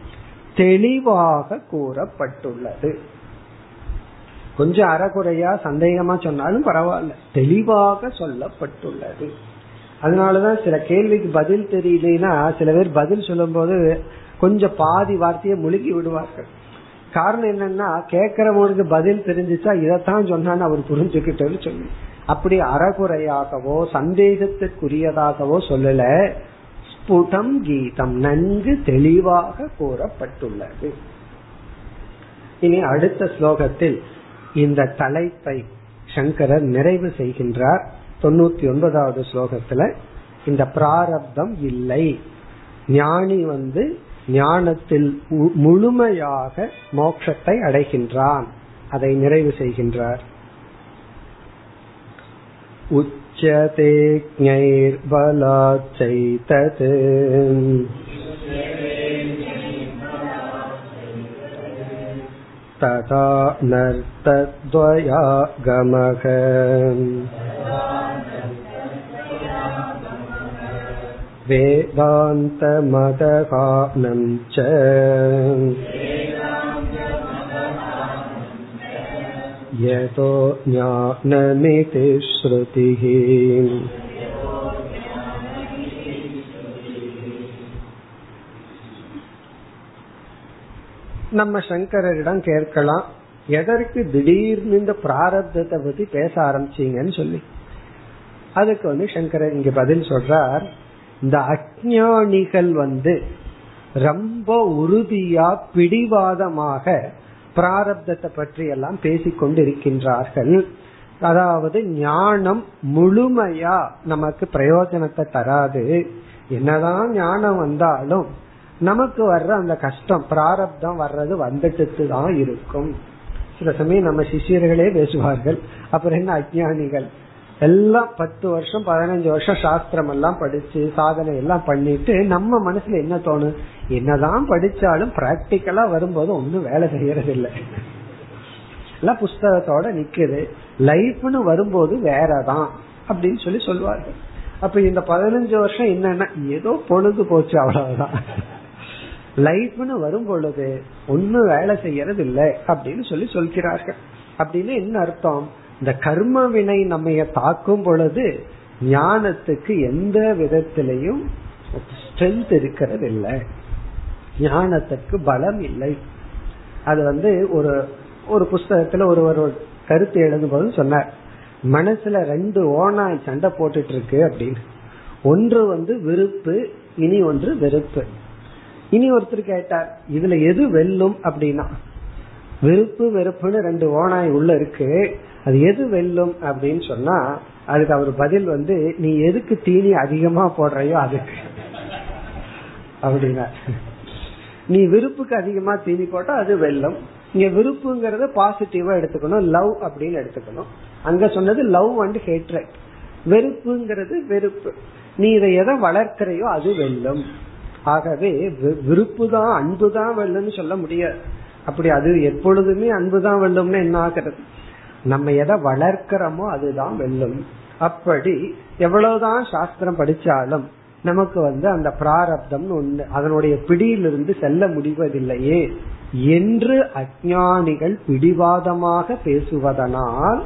தெளிவாக கூறப்பட்டுள்ளது. கொஞ்சம் அறகுறையா சந்தேகமா சொன்னாலும் பரவாயில்ல. தெளிவாக சொல்லப்பட்டுள்ளது. அதனாலதான் சில கேள்விக்கு பதில் தெரியலனா சில பேர் பதில் சொல்லும் போது கொஞ்சம் பாதி வார்த்தையை முழுகி விடுவார்கள். காரணம் என்னன்னா கேட்கிறவங்களுக்கு பதில் தெரிஞ்சிச்சா இதைத்தான் சொன்னான்னு அவர் புரிஞ்சுக்கிட்டேன்னு சொல்லி. அப்படி அறகுறையாகவோ சந்தேகத்திற்குரியதாகவோ சொல்லல. ஸ்புடம் கீதம் நன்கு தெளிவாக கூறப்பட்டுள்ளது. இனி அடுத்த ஸ்லோகத்தில் இந்த தலைப்பை சங்கரர் நிறைவு செய்கின்றார். தொண்ணூத்தி ஒன்பதாவது ஸ்லோகத்துல இந்த பிராரப்தம் இல்லை. ஞானி வந்து ஞானத்தில் முழுமையாக மோட்சத்தை அடைகின்றான் அதை நிறைவு செய்கின்றார் உச்சதே ஞைர்பலாச்சைதத் तथा नर्तद्वयागमः वेदान्तमदगानं च यतो ज्ञानमिति श्रुतिः நம்ம சங்கரரிடம் கேட்கலாம் எதற்கு திடீர்னு இந்த பிராரப்தத்தை பத்தி பேச ஆரம்பிச்சீங்கன்னு சொல்லி அதுக்கு வந்து சங்கரர் இங்க பதில் சொல்றார் இந்த அஜானிகள் வந்து ரொம்ப உறுதியா பிடிவாதமாக பிராரப்தத்தை பற்றி எல்லாம் பேசிக்கொண்டு இருக்கின்றார்கள் அதாவது ஞானம் முழுமையா நமக்கு பிரயோஜனத்தை தராது. என்னதான் ஞானம் வந்தாலும் நமக்கு வர்ற அந்த கஷ்டம் பிராரப்தம் வர்றது வந்துட்டு தான் இருக்கும். சில சமயம் நம்ம சிஷியர்களே பேசுவார்கள் அப்புறம் என்ன அஜானிகள் எல்லாம் பத்து வருஷம் பதினஞ்சு வருஷம் சாஸ்திரம் எல்லாம் படிச்சு சாதனை எல்லாம் பண்ணிட்டு நம்ம மனசுல என்ன தோணும்? என்னதான் படிச்சாலும் பிராக்டிக்கலா வரும்போது ஒன்னும் வேலை செய்யறது இல்லை எல்லாம் புஸ்தகத்தோட நிக்குது. லைஃப்னு வரும்போது வேறதான் அப்படின்னு சொல்லி சொல்லுவார்கள் அப்ப இந்த பதினஞ்சு வருஷம் என்னன்னா ஏதோ பொழுது போச்சு அவ்வளவுதான். லைஃப்னு வரும் பொழுது ஒன்னும் வேலை செய்யறது இல்லை அப்படின்னு சொல்லி சொல்கிறார்கள். அப்படின்னு என்ன அர்த்தம்? இந்த கர்ம வினை நம்ம தாக்கும் பொழுது ஞானத்துக்கு எந்த விதத்திலையும் ஸ்ட்ரென்த் இருக்கிறது இல்லை. ஞானத்துக்கு பலம் இல்லை. அது வந்து ஒரு ஒரு புஸ்தகத்துல ஒருவர் கருத்து எழுதும்போது சொன்னார். மனசுல ரெண்டு ஓனாய் சண்டை போட்டுட்டு இருக்கு அப்படின்னு. ஒன்று வந்து விருப்பு இனி ஒன்று வெறுப்பு. இனி ஒருத்தர் கேட்டார் இதுல எது வெல்லும் அப்படின்னா? வெறுப்பு வெறுப்புன்னு ரெண்டு ஓனாய் உள்ள இருக்கு. அது எது வெல்லும் அப்படின்னு சொன்னா அதுக்கு அவர் பதில் வந்து நீ எதுக்கு தீனி அதிகமா போடுறையோ அதுக்கு. அப்படின்னா நீ விருப்புக்கு அதிகமா தீனி போட்டா அது வெல்லும். இங்க விருப்புங்கிறத பாசிட்டிவா எடுத்துக்கணும். லவ் அப்படின்னு எடுத்துக்கணும். அங்க சொன்னது லவ் அண்ட் ஹேட்ரட் வெறுப்புங்கிறது வெறுப்பு. நீ இதை எதை வளர்க்கிறையோ அது வெல்லும். ஆகவே விருப்பு தான் அன்பு தான் வெல்லும்னு சொல்ல முடியாது. அப்படி அது எப்பொழுதுமே அன்பு தான் வெல்லும்னு என்ன ஆகிறது? நம்ம எதை வளர்க்கிறோமோ அதுதான் வெல்லும். அப்படி எவ்வளவுதான் சாஸ்திரம் படிச்சாலும் நமக்கு வந்து அந்த பிராரப்தம் ஒண்ணு அதனுடைய பிடியிலிருந்து செல்ல முடிவதில்லையே. என்று அஜானிகள் பிடிவாதமாக பேசுவதனால்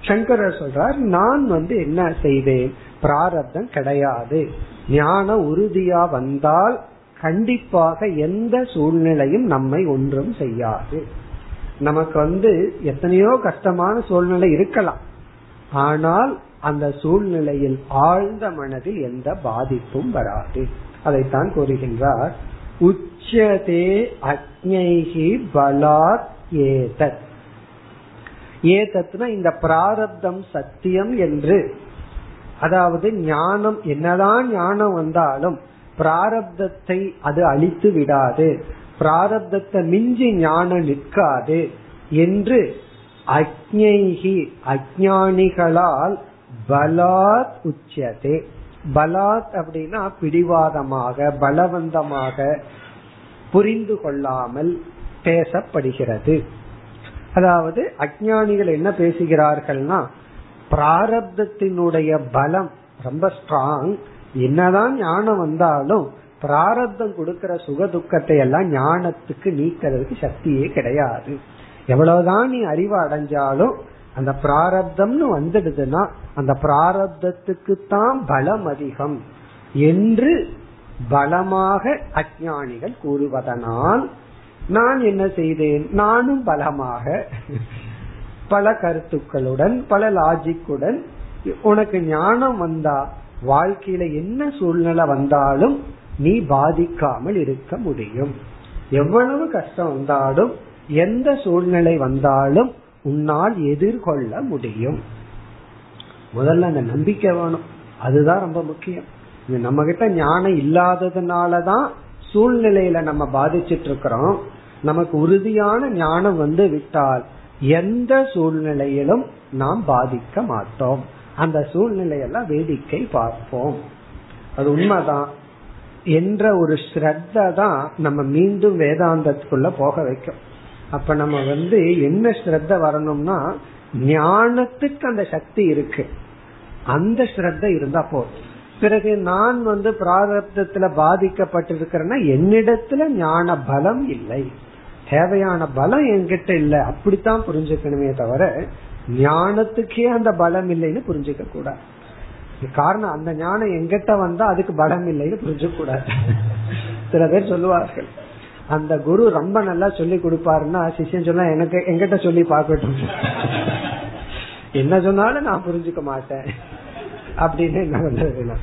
சங்கரர் சொல்றார் நான் வந்து என்ன செய்தேன்? பிராரப்தம் கிடையாது. ஞான உறுதியா வந்தால் கண்டிப்பாக எந்த சூழ்நிலையும் நம்மை ஒன்றும் செய்யாது. நமக்கு வந்து எத்தனையோ கஷ்டமான சூழ்நிலை இருக்கலாம். ஆனால் அந்த சூழ்நிலையில் ஆழ்ந்த மனதில் எந்த பாதிப்பும் வராது. அதைத்தான் கூறுகின்றார். உச்சதே அக்ஞைகி பலாத் ஏதத். ஏதத்னா இந்த பிராரப்தம் சத்தியம் என்று. அதாவது ஞானம் என்னதான் ஞானம் வந்தாலும் பிராரப்தத்தை அது அழித்து விடாது. பிராரப்தத்தை மிஞ்சி ஞானம் நிற்காது என்று அக்ஞைகி அஜானிகளால் பலாத் உச்சதே. பலாத் அப்படின்னா பிடிவாதமாக பலவந்தமாக புரிந்து கொள்ளாமல் பேசப்படுகிறது. அதாவது அஜானிகள் என்ன பேசுகிறார்கள்னா பிராரப்தத்தினுடைய பலம் ரொம்ப ஸ்ட்ராங் என்னதான் ஞானம் வந்தாலும் பிராரப்தம் கொடுக்கிற சுக துக்கத்தை எல்லாம் ஞானத்துக்கு நீக்கிறதுக்கு சக்தியே கிடையாது. எவ்வளவுதான் நீ அறிவு அடைஞ்சாலும் அந்த பிராரப்தம்னு வந்துடுதுன்னா அந்த பிராரப்தத்துக்கு தான் பலம் அதிகம் என்று பலமாக அஜானிகள் கூறுவதனால் நான் என்ன செய்தேன்? நானும் பலமாக. பல கருத்துக்களுடன் பல லாஜிக்குடன் உனக்கு ஞானம் வந்தா வாழ்க்கையில என்ன சூழ்நிலை வந்தாலும் நீ பாதிக்காமல் இருக்க முடியும். எவ்வளவு கஷ்டம் வந்தாலும் எந்த சூழ்நிலை வந்தாலும் உன்னால் எதிர்கொள்ள முடியும். முதல்ல அந்த நம்பிக்கை வேணும். அதுதான் ரொம்ப முக்கியம். நம்ம கிட்ட ஞானம் இல்லாததுனாலதான் சூழ்நிலையில நம்ம பாதிச்சிட்டு இருக்கிறோம் நமக்கு உறுதியான ஞானம் வந்து விட்டால் எந்த சூழ்நிலையிலும் நாம் பாதிக்க மாட்டோம். அந்த சூழ்நிலையெல்லாம் வேடிக்கை பார்ப்போம். அது உண்மைதான். என்ற ஒரு ஸ்ரத்த தான் நம்ம மீண்டும் வேதாந்தத்துக்குள்ள போக வைக்கும். அப்ப நம்ம வந்து என்ன ஸ்ரத்த வரணும்னா ஞானத்துக்கு அந்த சக்தி இருக்கு. அந்த ஸ்ரத்த இருந்தா போதும். பிறகு நான் வந்து பிராரப்தத்துல பாதிக்கப்பட்டிருக்கிறேன்னா என்னிடத்துல ஞான பலம் இல்லை. தேவையான பலம் என்கிட்ட இல்ல. அப்படித்தான் புரிஞ்சுக்கணுமே தவிர ஞானத்துக்கே அந்த பலம் இல்லைன்னு புரிஞ்சுக்க கூடாது காரணம் அந்த ஞானம் எங்கிட்ட வந்தா அதுக்கு பலம் இல்லைன்னு புரிஞ்சுக்க கூடாது சில பேர் சொல்லுவார்கள். அந்த குரு ரொம்ப நல்லா சொல்லி கொடுப்பாருன்னா சிஷ்யன் சொன்னா எனக்கு எங்கிட்ட சொல்லி பாக்கட்டும் என்ன சொன்னாலும் நான் புரிஞ்சுக்க மாட்டேன். அப்படின்னு என்ன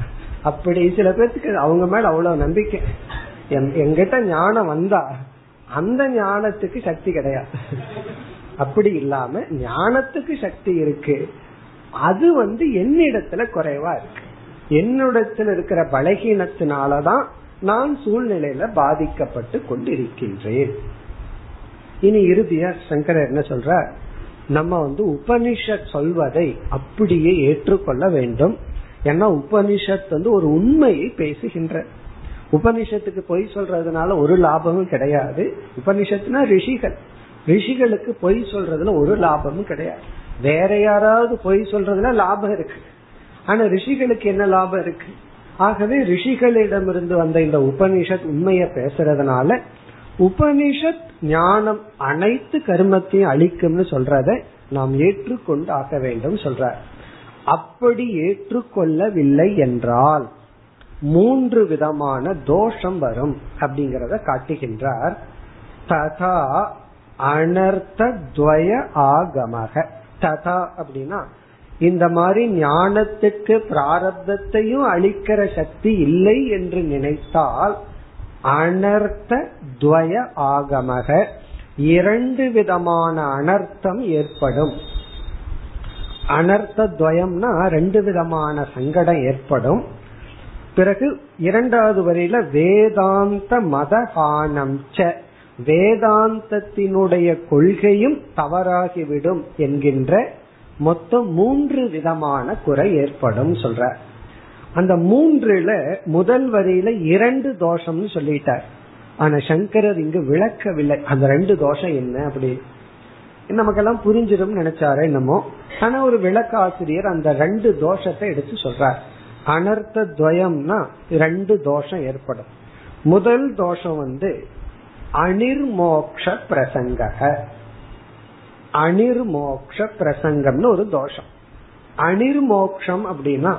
அப்படி சில பேர்த்துக்கு அவங்க மேல அவ்வளவு நம்பிக்கை. எங்கிட்ட ஞானம் வந்தா அந்த ஞானத்துக்கு சக்தி கிடையாது. அப்படி இல்லாம ஞானத்துக்கு சக்தி இருக்கு. அது வந்து என்னிடத்துல குறைவா இருக்கு. என்னிடத்துல இருக்கிற பலகீனத்தினாலதான் நான் சூழ்நிலையில பாதிக்கப்பட்டு கொண்டிருக்கின்றேன். இனி இறுதியா சங்கரர் என்ன சொல்ற நம்ம வந்து உபனிஷத் சொல்வதை அப்படியே ஏற்றுக்கொள்ள வேண்டும். ஏன்னா உபனிஷத் வந்து ஒரு உண்மையை பேசுகின்ற. உபனிஷத்துக்கு பொய் சொல்றதுனால ஒரு லாபமும் கிடையாது. உபனிஷத்துனா ரிஷிகள். ரிஷிகளுக்கு பொய் சொல்றதுல ஒரு லாபமும் கிடையாது. வேற யாராவது பொய் சொல்றதுல லாபம் இருக்கு. ஆனா ரிஷிகளுக்கு என்ன லாபம் இருக்கு? ஆகவே ரிஷிகளிடமிருந்து வந்த இந்த உபனிஷத் உண்மைய பேசுறதுனால உபனிஷத் ஞானம் அனைத்து கர்மத்தையும் அழிக்கும்னு சொல்றத நாம் ஏற்றுக்கொண்டு ஆக வேண்டும் சொல்ற அப்படி ஏற்றுக்கொள்ளவில்லை என்றால் மூன்று விதமான தோஷம் வரும் அப்படிங்கறத காட்டுகின்றார். ததா அனர்த்த துவய ஆகமக. ததா அப்படின்னா இந்த மாதிரி ஞானத்துக்கு பிராரப்தத்தையும் அளிக்கிற சக்தி இல்லை என்று நினைத்தால் அனர்த்த துவய ஆகமக இரண்டு விதமான அனர்த்தம் ஏற்படும். அனர்த்த துவயம்னா ரெண்டு விதமான சங்கடம் ஏற்படும். பிறகு இரண்டாவது வரையில வேதாந்த மதகானம் ச வேதாந்தத்தினுடைய கொள்கையும் தவறாகிவிடும் என்கின்ற மொத்தம் மூன்று விதமான குறை ஏற்படும் சொல்ற அந்த மூன்றுல முதல் வரியில இரண்டு தோஷம்னு சொல்லிட்டார். ஆனா சங்கரர் இங்கு விளக்கவில்லை. அந்த ரெண்டு தோஷம் என்ன அப்படி? நமக்கெல்லாம் புரிஞ்சிடும் நினைச்சாரு என்னமோ? ஆனா ஒரு விளக்காசிரியர் அந்த ரெண்டு தோஷத்தை எடுத்து சொல்றார். அனர்த்த துவயம்னா ரெண்டு தோஷம் ஏற்படும். முதல் தோஷம் வந்து அனிர்மோக்ஷ பிரசங்க அனிர்மோக்ஷ பிரசங்கம்னு ஒரு தோஷம். அனிர்மோக்ஷம் அப்படின்னா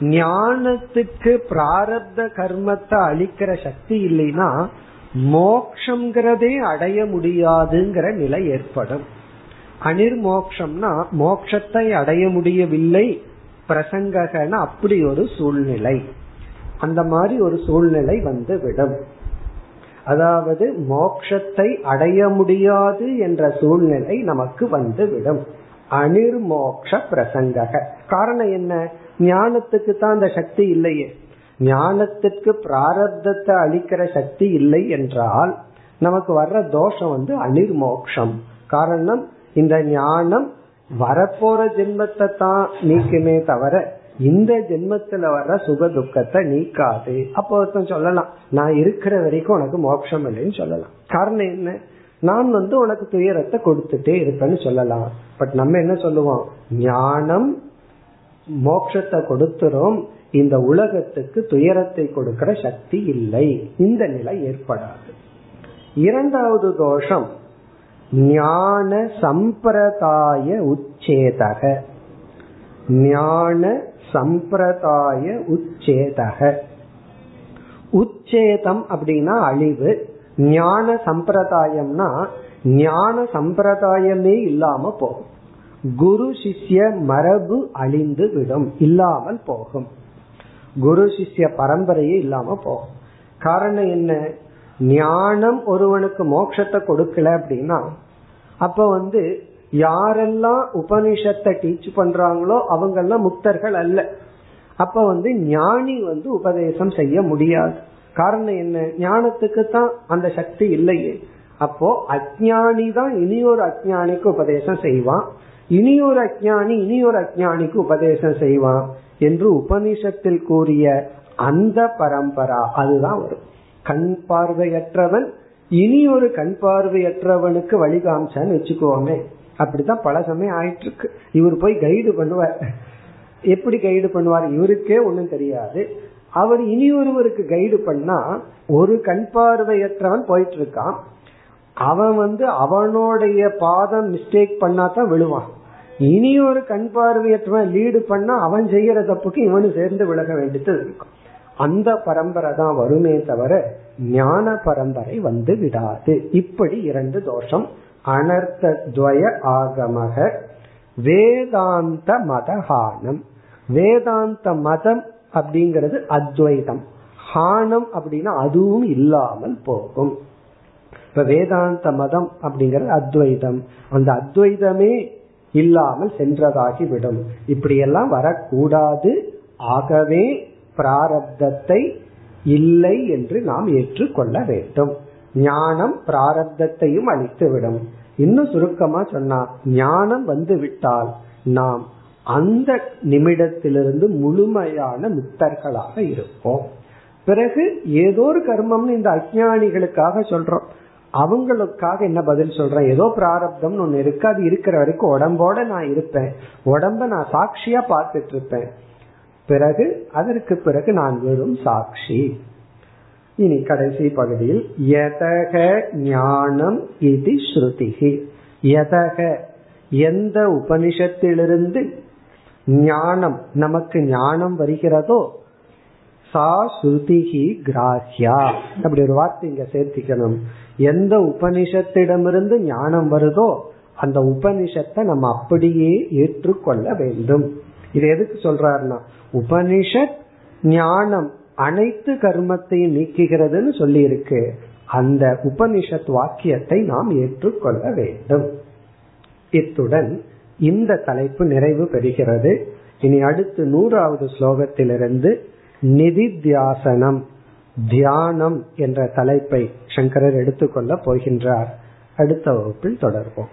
ஞானத்துக்கு பிராரப்த கர்மத்தை அழிக்கிற சக்தி இல்லைன்னா மோக்ஷங்கிறதே அடைய முடியாதுங்கிற நிலை ஏற்படும். அனிர்மோக்ஷம்னா மோக்ஷத்தை அடைய முடியவில்லை பிரசங்ககன அப்படி ஒரு சூழ்நிலை. அந்த மாதிரி ஒரு சூழ்நிலை வந்து விடும் அதாவது மோக்ஷத்தை அடைய முடியாது என்ற சூழ்நிலை நமக்கு வந்துவிடும். அனிர்மோக்ஷ பிரசங்கக. காரணம் என்ன? ஞானத்துக்கு தான் அந்த சக்தி இல்லையே. ஞானத்துக்கு பிராரப்தத்தை அளிக்கிற சக்தி இல்லை என்றால் நமக்கு வர்ற தோஷம் வந்து அனிர்மோக்ஷம். காரணம் இந்த ஞானம் வரப்போற ஜென்மத்தை தான் நீக்குமே தவிர இந்த ஜென்மத்துல வர்ற சுக துக்கத்தை நீக்காது. அப்போ ஒருத்தன் சொல்லலாம் நான் இருக்கிற வரைக்கும் உனக்கு மோட்சம் இல்லைன்னு சொல்லலாம். காரணம் என்ன? நான் வந்து உனக்கு துயரத்தை கொடுத்துட்டே இருப்பேன்னு சொல்லலாம். பட் நம்ம என்ன சொல்லுவோம்? ஞானம் மோட்சத்தை கொடுத்துரும். இந்த உலகத்துக்கு துயரத்தை கொடுக்கிற சக்தி இல்லை. இந்த நிலை ஏற்படாது. இரண்டாவது தோஷம் ஞான சம்பிரதாய உச்சேதக. ஞான சம்பிரதாய உச்சேதக. உச்சேதம் அப்படின்னா அழிவு. ஞான சம்பிரதாயம்னா ஞான சம்பிரதாயமே இல்லாம போகும். குரு சிஷ்ய மரபு அழிந்து விடும் இல்லாமல் போகும். குரு சிஷ்ய பரம்பரையே இல்லாம போகும். காரணம் என்ன? ஞானம் ஒருவனுக்கு மோட்சத்தை கொடுக்கல அப்படின்னா அப்ப வந்து யாரெல்லாம் உபனிஷத்தை டீச் பண்றாங்களோ அவங்கெல்லாம் முக்தர்கள் அல்ல. அப்ப வந்து ஞானி வந்து உபதேசம் செய்ய முடியாது. காரணம் என்ன? ஞானத்துக்கு தான் அந்த சக்தி இல்லையே. அப்போ அஜானி தான் இனி ஒரு அஜானிக்கு உபதேசம் செய்வான். இனி ஒரு அஜானி இனி ஒரு அஜானிக்கு உபதேசம் செய்வான் என்று உபனிஷத்தில் கூறிய அந்த பரம்பரா அதுதான் வரும் கண் பார்வையற்றவன். இனி ஒரு கண் பார்வையற்றவனுக்கு வழிகாமிச்சான்னு வச்சுக்கோமே. அப்படித்தான் பல சமயம் ஆயிட்டு இருக்கு இவர் போய் கைடு பண்ணுவார். எப்படி கைடு பண்ணுவார்? இவருக்கே ஒன்றும் தெரியாது. அவர் இனி ஒருவருக்கு கைடு பண்ணா ஒரு கண் பார்வையற்றவன் போயிட்டு இருக்கான் அவன் வந்து அவனுடைய பாதம் மிஸ்டேக் பண்ணா தான் விழுவான். இனி ஒரு கண் பார்வையற்றவன் லீடு பண்ணா அவன் செய்யற தப்புக்கு இவனு சேர்ந்து விலக வேண்டியது இருக்கும். அந்த பரம்பரை தான் வருமே தவிர ஞான பரம்பரை வந்து விடாது. இப்படி இரண்டு தோஷம் அனர்த்த துவய ஆகமக வேதாந்த மதஹானம் வேதாந்த மதம் அப்படிங்கிறது அத்வைதம். ஹானம் அப்படின்னா அதுவும் இல்லாமல் போகும். இப்ப வேதாந்த மதம் அப்படிங்கிறது அத்வைதம். அந்த அத்வைதமே இல்லாமல் சென்றதாகி விடும். இப்படியெல்லாம் வரக்கூடாது. ஆகவே பிராரப்தத்தை இல்லை என்று நாம் ஏற்றுக்கொள்ள வேண்டும். ஞானம் பிராரப்தத்தையும் அழித்துவிடும் இன்னும் சுருக்கமா சொன்னா ஞானம் வந்து விட்டால் நாம் அந்த நிமிடத்திலிருந்து முழுமையான முக்தர்களாக இருப்போம். பிறகு ஏதோ ஒரு கர்மம்னு இந்த அஜானிகளுக்காக சொல்றோம். அவங்களுக்காக என்ன பதில் சொல்றேன்? ஏதோ பிராரப்தம்னு ஒண்ணு இருக்கு. அது இருக்கிற வரைக்கும் உடம்போட நான் இருப்பேன். உடம்ப நான் சாட்சியா பார்த்துட்டு இருப்பேன். பிறகு அதற்கு பிறகு நான் வெறும் சாட்சி. இனி கடைசி பகுதியில் யதக ஞானம் இது ஸ்ருதிகி யதக எந்த உபனிஷத்திலிருந்து ஞானம் நமக்கு ஞானம் வருகிறதோ சா ஸ்ருதிகி கிராஹ்யா. அப்படி ஒரு வார்த்தை இங்க சேர்த்திக்கணும். எந்த உபனிஷத்திடமிருந்து ஞானம் வருதோ அந்த உபனிஷத்தை நம்ம அப்படியே ஏற்றுக்கொள்ள வேண்டும். இது எதுக்கு சொல்றாருன்னா உபனிஷத் ஞானம் அனைத்து கர்மத்தையும் நீக்குகிறதுன்னு சொல்லி இருக்கு அந்த உபனிஷத் வாக்கியத்தை நாம் ஏற்றுக்கொள்ள வேண்டும். இத்துடன் இந்த தலைப்பு நிறைவு பெறுகிறது. இனி அடுத்து நூறாவது ஸ்லோகத்திலிருந்து நிதித்தியாசனம் தியானம் என்ற தலைப்பை சங்கரர் எடுத்துக்கொள்ள போகின்றார். அடுத்த வகுப்பில் தொடர்போம்